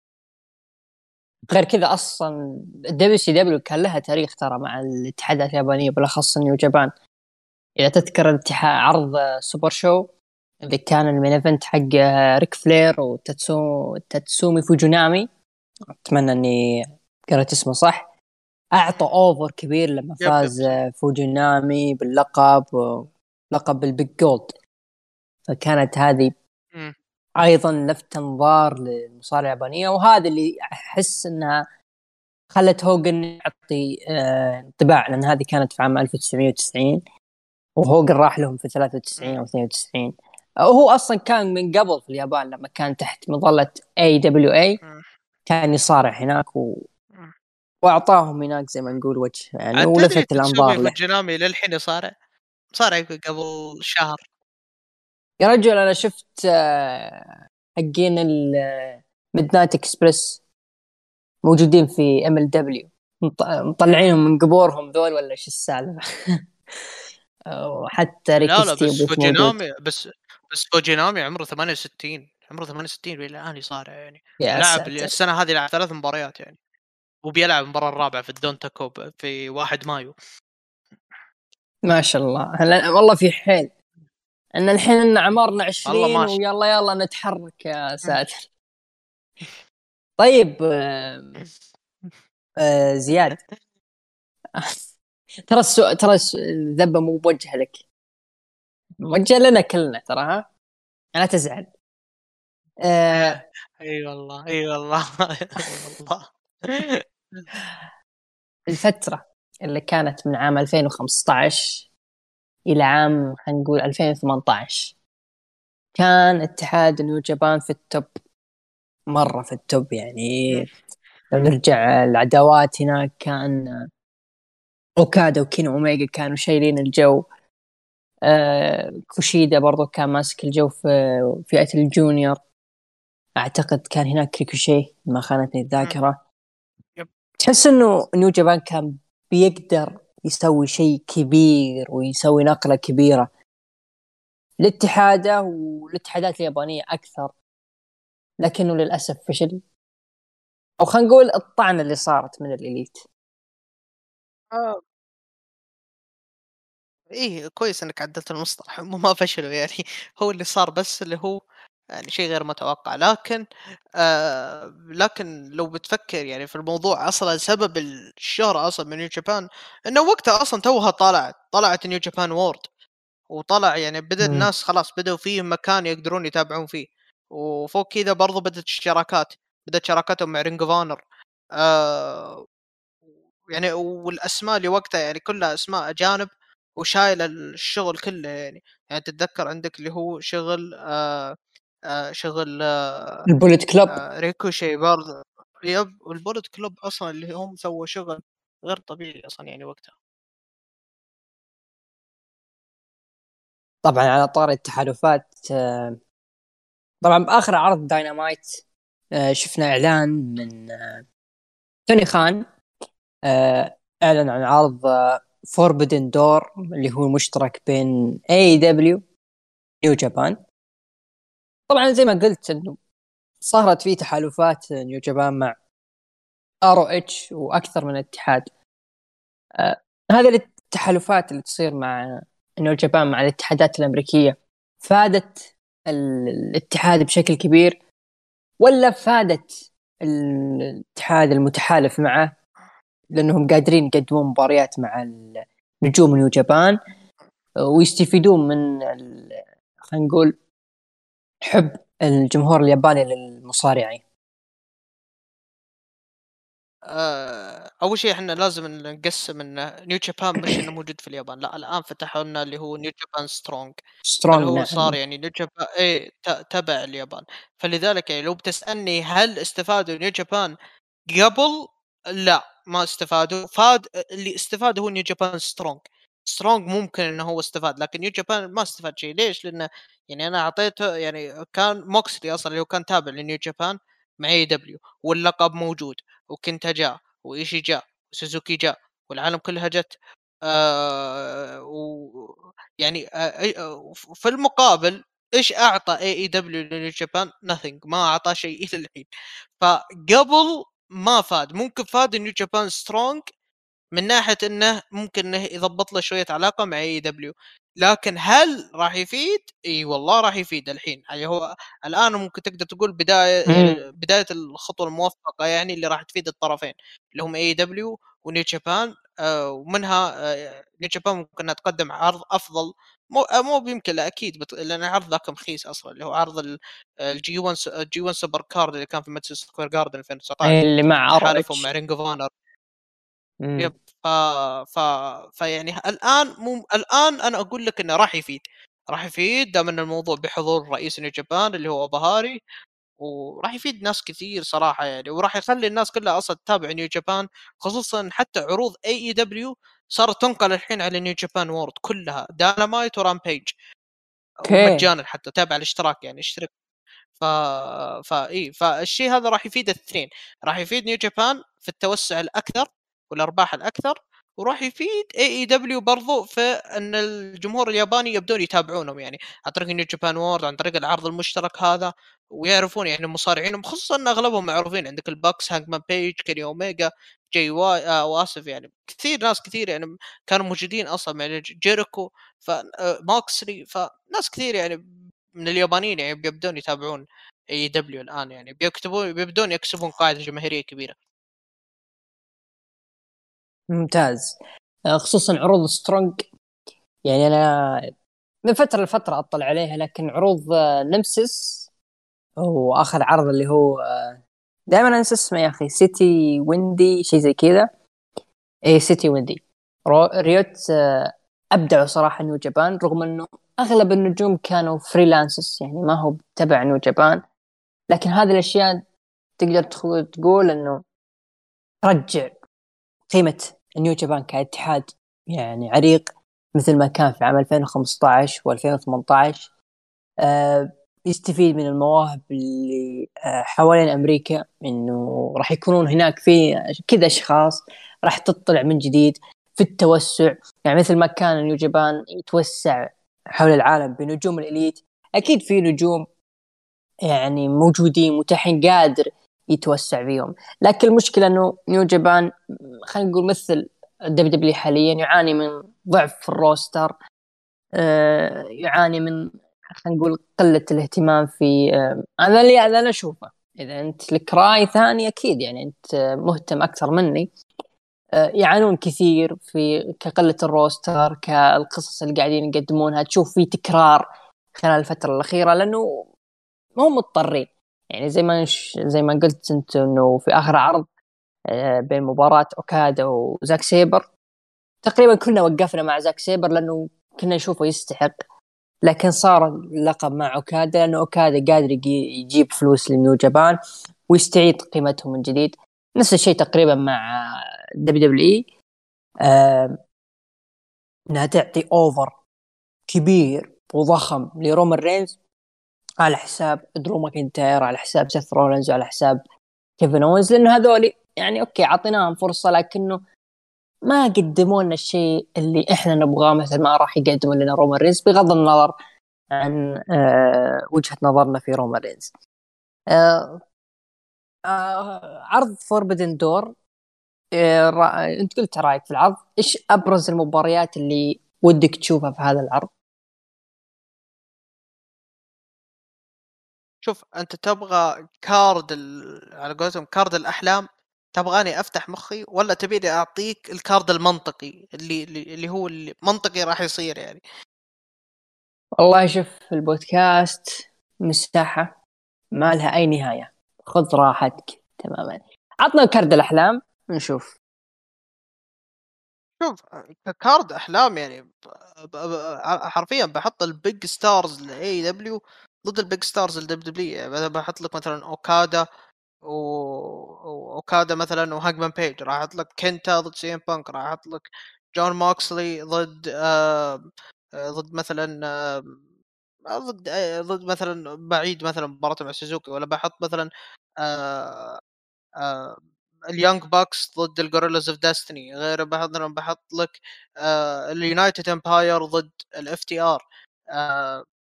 غير كذا أصلا ال WCW كان لها تاريخ ترى مع الاتحادات اليابانية بالأخص New Japan. إذا تذكر عرض SuperShow اللي كان ال main event حق ريك فلير وتاتسو تاتسومي فوجونامي. أتمنى إني قرأت اسمه صح. أعطى over كبير لما فاز فوجونامي باللقب لقب ال Big Gold. فكانت هذه أيضا لفت انظار للمصارعة اليابانية وهذا اللي أحس إنها خلت هوجن يعطي آه، انطباع لأن هذه كانت في عام 1990 وهوجن راح لهم في 93 أو 92 هو أصلا كان من قبل في اليابان لما كان تحت مظلة AWA كان يصارع هناك و... وأعطاهم هناك زي ما نقول وجه يعني ولفت الأنظار له. فوجينامي للحين يصارع؟ صارع قبل شهر. يا رجل أنا شفت آه، حقين ال Midnight Express موجودين في MLW مطلعينهم من قبورهم ذول ولا إيش السالفة؟ وحتى لا لا بس فوجينامي بس بس فوجينامي عمره 68 عمره 68 إلى الان يصارع يعني لعب السنة هذه لعب ثلاث مباريات يعني وبيلعب المباراة الرابعة في ال Dontaku في 1 مايو. ما شاء الله. هلا والله في حيل. إن الحين إن اعمارنا 20 ويلا يلا نتحرك يا ساتر. طيب آه زياد. ترى السؤال ترى الذبة مو بوجه لك. موجه لنا كلنا ترى ها؟ لا تزعل. آه أي والله أي والله والله. الفترة اللي كانت من عام 2015 إلى عام خلينا نقول 2018 كان اتحاد New Japan في ال top. مرة في ال top يعني. لو نرجع العداوات هناك كان اوكادا وكيني أوميجا كانوا شايلين الجو. كوشيدا برضو كان ماسك الجو في فئة ال junior. أعتقد كان هناك ريكوشيه ما خانتني الذاكرة. تحس إنه New Japan كان بيقدر يسوي شيء كبير ويسوي نقلة كبيرة. لاتحاده والاتحادات اليابانية أكثر لكنه للأسف فشل. أو خلينا نقول الطعنة اللي صارت من الإليت. آه. إيه كويس إنك عدلت المصطلح هم ما فشلوا يعني هو اللي صار بس اللي هو يعني شيء غير متوقع لكن آه لكن لو بتفكر يعني في الموضوع أصلا سبب الشهرة أصلا من نيو جابان إنه وقتها أصلا توها طلعت طلعت نيو جابان وورد وطلع يعني بدأ الناس خلاص بدأوا فيه مكان يقدرون يتابعون فيه وفوق كذا برضو بدأت الشراكات بدأت شراكاتهم مع Ring of آه يعني والأسماء اللي وقتها يعني كلها أسماء أجانب وشايله الشغل كله يعني. يعني تتذكر عندك اللي هو شغل آه آه شغل آه ال Bullet Club آه ريكوشيه برضه. yep وال Bullet Club أصلا اللي هم سووا شغل غير طبيعي أصلا يعني وقتها. طبعا على طاري التحالفات آه، طبعا بآخر عرض داينامايت آه، شفنا إعلان من آه، توني خان إعلن عن عرض Forbidden Door اللي هو مشترك بين AEW New Japan طبعا زي ما قلت إنه صارت في تحالفات New Japan مع ROH وأكثر من اتحاد آه هذه التحالفات اللي تصير مع نيو جابان مع الاتحادات الأمريكية فادت الاتحاد بشكل كبير ولا فادت الاتحاد المتحالف معه؟ لأنهم قادرين يقدمون مباريات مع نجوم نيو جابان ويستفيدون من خلينا نقول حب الجمهور الياباني للمصارعين. آه، أول شيء إحنا لازم نقسم إن New Japan مش إنه موجود في اليابان لا الآن فتحوا لنا اللي هو New Japan Strong Strong هو نعم. صار يعني New Japan اي تبع اليابان. فلذلك يعني لو بتسألني هل استفادوا New Japan قبل لا ما استفادوا. فاد اللي استفاد هو New Japan Strong Strong ممكن إنه هو استفاد لكن New Japan ما استفاد شيء. ليش؟ لأنه يعني أنا أعطيته يعني كان موكسلي أصلا اللي هو كان تابع ل New Japan مع AEW واللقب موجود وكنتا جاء وإيشي جاء وسوزوكي جاء والعالم كلها جت. آه و يعني آه آه في المقابل إيش أعطى AEW ل New Japan؟ ما اعطى شيء إلى الحين. فقبل ما فاد ممكن فاد New Japan Strong من ناحية إنه ممكن إنه يضبط له شوية علاقة مع AEW لكن هل راح يفيد؟ إي والله راح يفيد الحين. يعني هو الآن ممكن تقدر تقول بداية بداية الخطوة الموفقة يعني اللي راح تفيد الطرفين اللي هم AEW و New Japan آه ومنها آه New Japan ممكن تقدم عرض أفضل مو آه مو بيمكن لا أكيد بت... لأن العرض ذاك رخيص أصلا اللي هو عرض ال G1 ال G1 Supercard اللي كان في Madison Square Garden 2019 اللي مع تحالفهم مع Ring of Honor yep ف ف فيعني الآن مو الآن أنا أقول لك إنه راح يفيد. راح يفيد دام إن الموضوع بحضور رئيس New Japan اللي هو بهاري وراح يفيد ناس كثير صراحة يعني وراح يخلي الناس كلها أصلا تتابع New Japan خصوصا حتى عروض AEW صارت تنقل الحين على New Japan World كلها Dynamite و Rampage ومجانا حتى تابع الاشتراك يعني اشترك ف فا إي فالشيء هذا راح يفيد الاثنين راح يفيد New Japan في التوسع الأكثر والأرباح الأكثر وراح يفيد AEW برضو في إن الجمهور الياباني يبدون يتابعونهم يعني. عن طريق New Japan World عن طريق العرض المشترك هذا ويعرفون يعني مصارعينهم خصوصا ان أغلبهم معروفين عندك ال Bucks هانجمان بيج كيني اوميجا جي وايت آه واسف يعني. كثير ناس كثير يعني كانوا موجودين أصلا مع جيريكو وموكسلي آه، فناس كثير يعني من اليابانيين يعني بيبدون يتابعون AEW الآن يعني. بيكتبون بيبدون يكسبون قاعدة جماهيرية كبيرة. ممتاز. آه، خصوصا عروض Strong يعني أنا من فترة لفترة أطلع عليها لكن عروض آه، Nemesis واخر عرض اللي هو آه، دائما انسى اسمه يا أخي. City Windy شيء زي كذا. اي City Windy Riot أبدعوا صراحة New Japan رغم إنه أغلب النجوم كانوا freelancers يعني ما هو تبع New Japan. لكن هذه الأشياء تقدر تقول إنه رجع قيمة New Japan كاتحاد يعني عريق مثل ما كان في عام 2015 و2018 آه يستفيد من المواهب اللي آه حوالين أمريكا إنه راح يكونون هناك في كذا أشخاص راح تطلع من جديد في التوسع. يعني مثل ما كان New Japan يتوسع حول العالم بنجوم ال Elite أكيد في نجوم يعني موجودين متاحين قادر يتوسع فيهم. لكن المشكلة إنه New Japan خلينا نقول مثل ال WW حاليا يعاني من ضعف في ال roster آه، يعاني من خلينا نقول قلة الاهتمام في هذا اللي هذا أنا أشوفه. إذا أنت لك رأي ثاني أكيد يعني أنت مهتم أكثر مني. يعانون كثير في كقلة ال roster كالقصص اللي قاعدين يقدمونها تشوف في تكرار خلال الفترة الأخيرة لأنه مو مضطرين. يعني زي ما زي ما قلت أنت إنه في آخر عرض آه، بين مباراة أوكادا وزاك سيبر تقريبا كلنا وقفنا مع زاك سيبر لأنه كنا نشوفه يستحق. لكن صار اللقب مع أوكادا لأنه أوكادا قادر يجيب فلوس ل New Japan ويستعيد قيمتهم من جديد. نفس الشيء تقريبا مع WWE. إنها تعطي over كبير وضخم لرومان رينز على حساب درو ماكنتاير على حساب سيث رولنز وعلى حساب كيفن اونز لأنه هذول يعني okay أعطيناهم فرصة لكنه ما قدموا لنا الشيء اللي إحنا نبغاه مثل ما راح يقدموا لنا رومان رينز بغض النظر عن آه وجهة نظرنا في رومان رينز. آه آه عرض Forbidden Door أنت قلت رأيك في العرض، إيش أبرز المباريات اللي ودك تشوفها في هذا العرض؟ شوف أنت تبغى card. على قولتهم card الأحلام تبغاني أفتح مخي ولا تبيني أعطيك ال card المنطقي اللي اللي هو اللي منطقي راح يصير يعني؟ والله شوف البودكاست مساحة ما لها أي نهاية. خذ راحتك تماما. عطنا card الأحلام نشوف. شوف card أحلام يعني حرفيا بحط ال big stars ل AEW ضد ال big stars ال WW يعني بحط لك مثلا اوكادا مثلا وهاجمان بيج راح أحط لك كنتا ضد سي إم بانك راح أحط لك جون موكسلي ضد آه ضد مثلا آه ضد آه ضد مثلا بعيد مثلا مباراته مع سوزوكي ولا بحط مثلا اليونج بكس ضد الجوريلاز أوف ديستني غير بحط بحط لك اليونايتد إمباير ضد ال FTR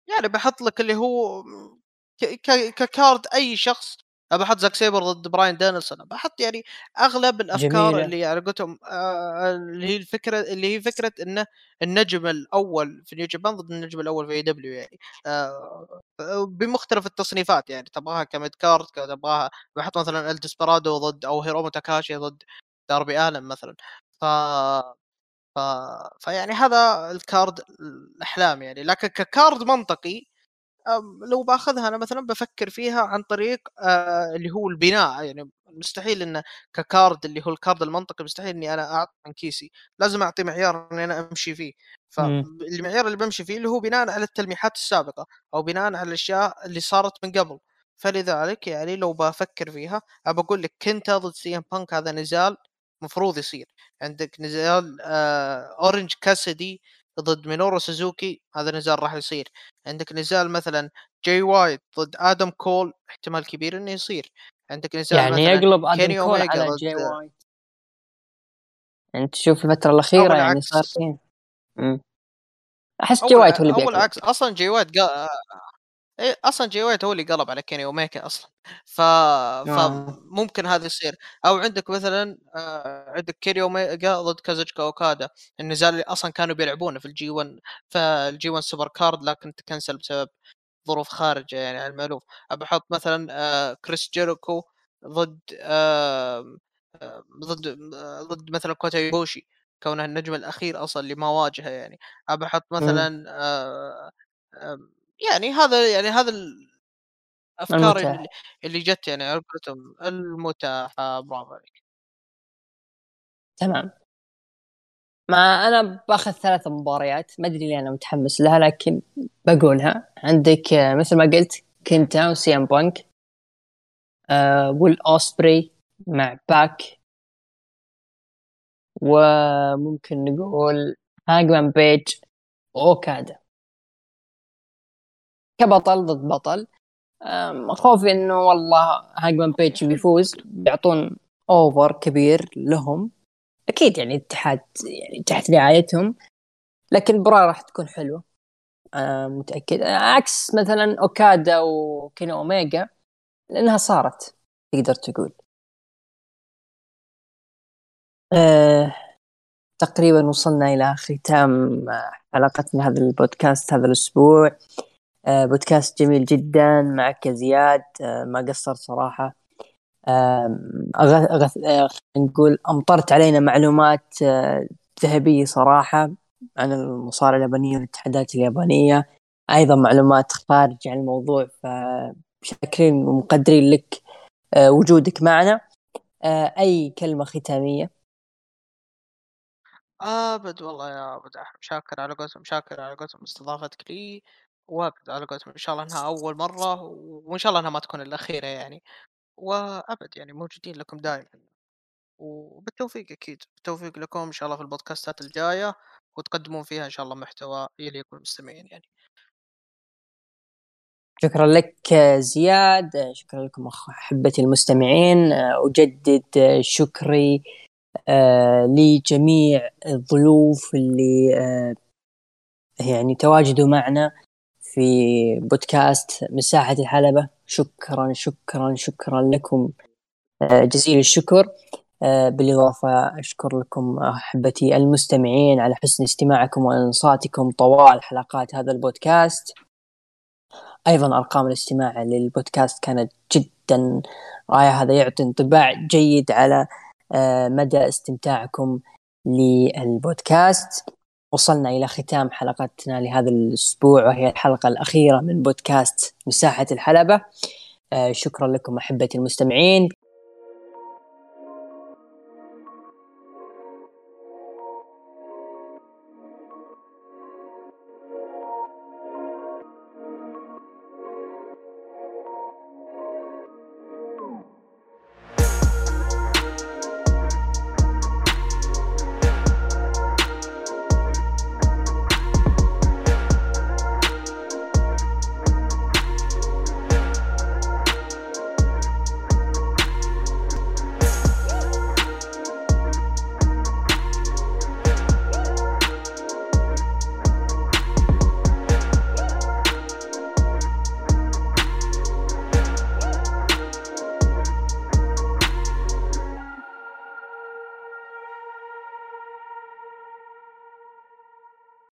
يعني بحط لك اللي هو ك card أي شخص أبى أحط زاك سيبر ضد براين دانيلسون بحط يعني أغلب الأفكار جميلة. اللي على قولتهم آه، اللي هي الفكرة اللي هي فكرة انه النجم الأول في نيو جابان ضد النجم الأول في AEW يعني آه، بمختلف التصنيفات يعني تبغاها ك mid card تبغاها بحط مثلا الدسبرادو ضد أو هيرومو تاكاشي ضد داربي آلن مثلا ف ف... فيعني هذا ال card الأحلام يعني لكن ك card منطقي لو باخذها أنا مثلا بفكر فيها عن طريق آه اللي هو البناء يعني مستحيل إنه ك card اللي هو ال card المنطقي مستحيل إني أنا أعطي من كيسي. لازم أعطي معيار إني أنا أمشي فيه. فالمعيار اللي بمشي فيه اللي هو بناء على التلميحات السابقة أو بناء على الأشياء اللي صارت من قبل. فلذلك يعني لو بفكر فيها أبى أقول لك كنتا ضد سي إم بانك هذا نزال مفروض يصير. عندك نزال آه اورنج كاسدي ضد مينورو سوزوكي هذا نزال راح يصير. عندك نزال مثلا جاي وايت ضد آدم كول احتمال كبير إنه يصير. عندك نزال يعني مثلا يقلب آدم كيني كول على جاي وايت انت تشوف الفترة الأخيرة أو يعني صار. أحس جاي وايت هو اللي بيقلب. أصلا جاي وايت قا... إيه أصلا جاي وايت هو اللي قلب على كيني اوميجا أصلا. ف... آه. فممكن هذا يصير. أو عندك مثلا آه، عندك كيني اوميجا ضد كازوتشيكا اوكادا النزال اللي أصلا كانوا بيلعبونه في ال G1 في ال G1 Super Card لكن ت cancel بسبب ظروف خارجة يعني عن المألوف. ابى أحط مثلا آه، كريس جيروكو ضد آه، آه، ضد آه، ضد مثلا كوتا يوشي كونه النجم الأخير أصلا اللي ما واجهه يعني. ابى أحط مثلا آه، آه، يعني هذا يعني هذا الافكار المتاح. اللي, اللي جت يعني على المتاحة برافو عليك. تمام. ما أنا بأخذ ثلاث مباريات ما أدري ليه أنا متحمس لها لكن بقولها. عندك آه، مثل ما قلت كنتا وسي ام بانك آه ويل أوسبري مع باك. وممكن نقول هاجمان بيج أوكادا. كبطل ضد بطل. خوفي إنه والله هاجمان بيج بيفوز بيعطون over كبير لهم. أكيد يعني الاتحاد يعني تحت رعايتهم. لكن المباراة راح تكون حلوة. آه متأكد. عكس مثلا أوكادا وكينو أوميجا لأنها صارت تقدر تقول. آه تقريبا وصلنا إلى ختام حلقتنا هذا البودكاست هذا الأسبوع. آه بودكاست جميل جدا. معك يا زياد. آه ما قصرت صراحة. آه أغ... أغ... آه نقول أمطرت علينا معلومات آه ذهبية صراحة عن المصارعة اليابانية والاتحادات اليابانية. أيضا معلومات خارج عن الموضوع فشاكرين ومقدرين لك آه، وجودك معنا. آه، أي كلمة ختامية؟ أبد والله يا ابد أحمد، شاكر على قولتهم شاكر على قولتهم. استضافتك لي. وابد على قولتهم إن شاء الله إنها أول مرة وإن شاء الله إنها ما تكون الأخيرة يعني. وأبد يعني موجودين لكم دائما وبالتوفيق أكيد. بالتوفيق لكم إن شاء الله في البودكاستات الجاية وتقدمون فيها إن شاء الله محتوى يليق بالمستمعين يعني. شكرا لك زياد. شكرا لكم أحبتي المستمعين. آه، شكري آه، لجميع الضيوف اللي آه، يعني تواجدوا معنا. في بودكاست مساحة الحلبة. شكرا شكرا شكرا لكم. آه، جزيل الشكر. آه، بالإضافة أشكر لكم أحبتي المستمعين على حسن استماعكم وإنصاتكم طوال حلقات هذا البودكاست. أيضا أرقام الاستماع للبودكاست كانت جدا رائعة. هذا يعطي انطباع جيد على آه، مدى استمتاعكم للبودكاست. وصلنا إلى ختام حلقتنا لهذا الأسبوع وهي الحلقة الأخيرة من بودكاست مساحة الحلبة. آه، شكرا لكم أحبتي المستمعين.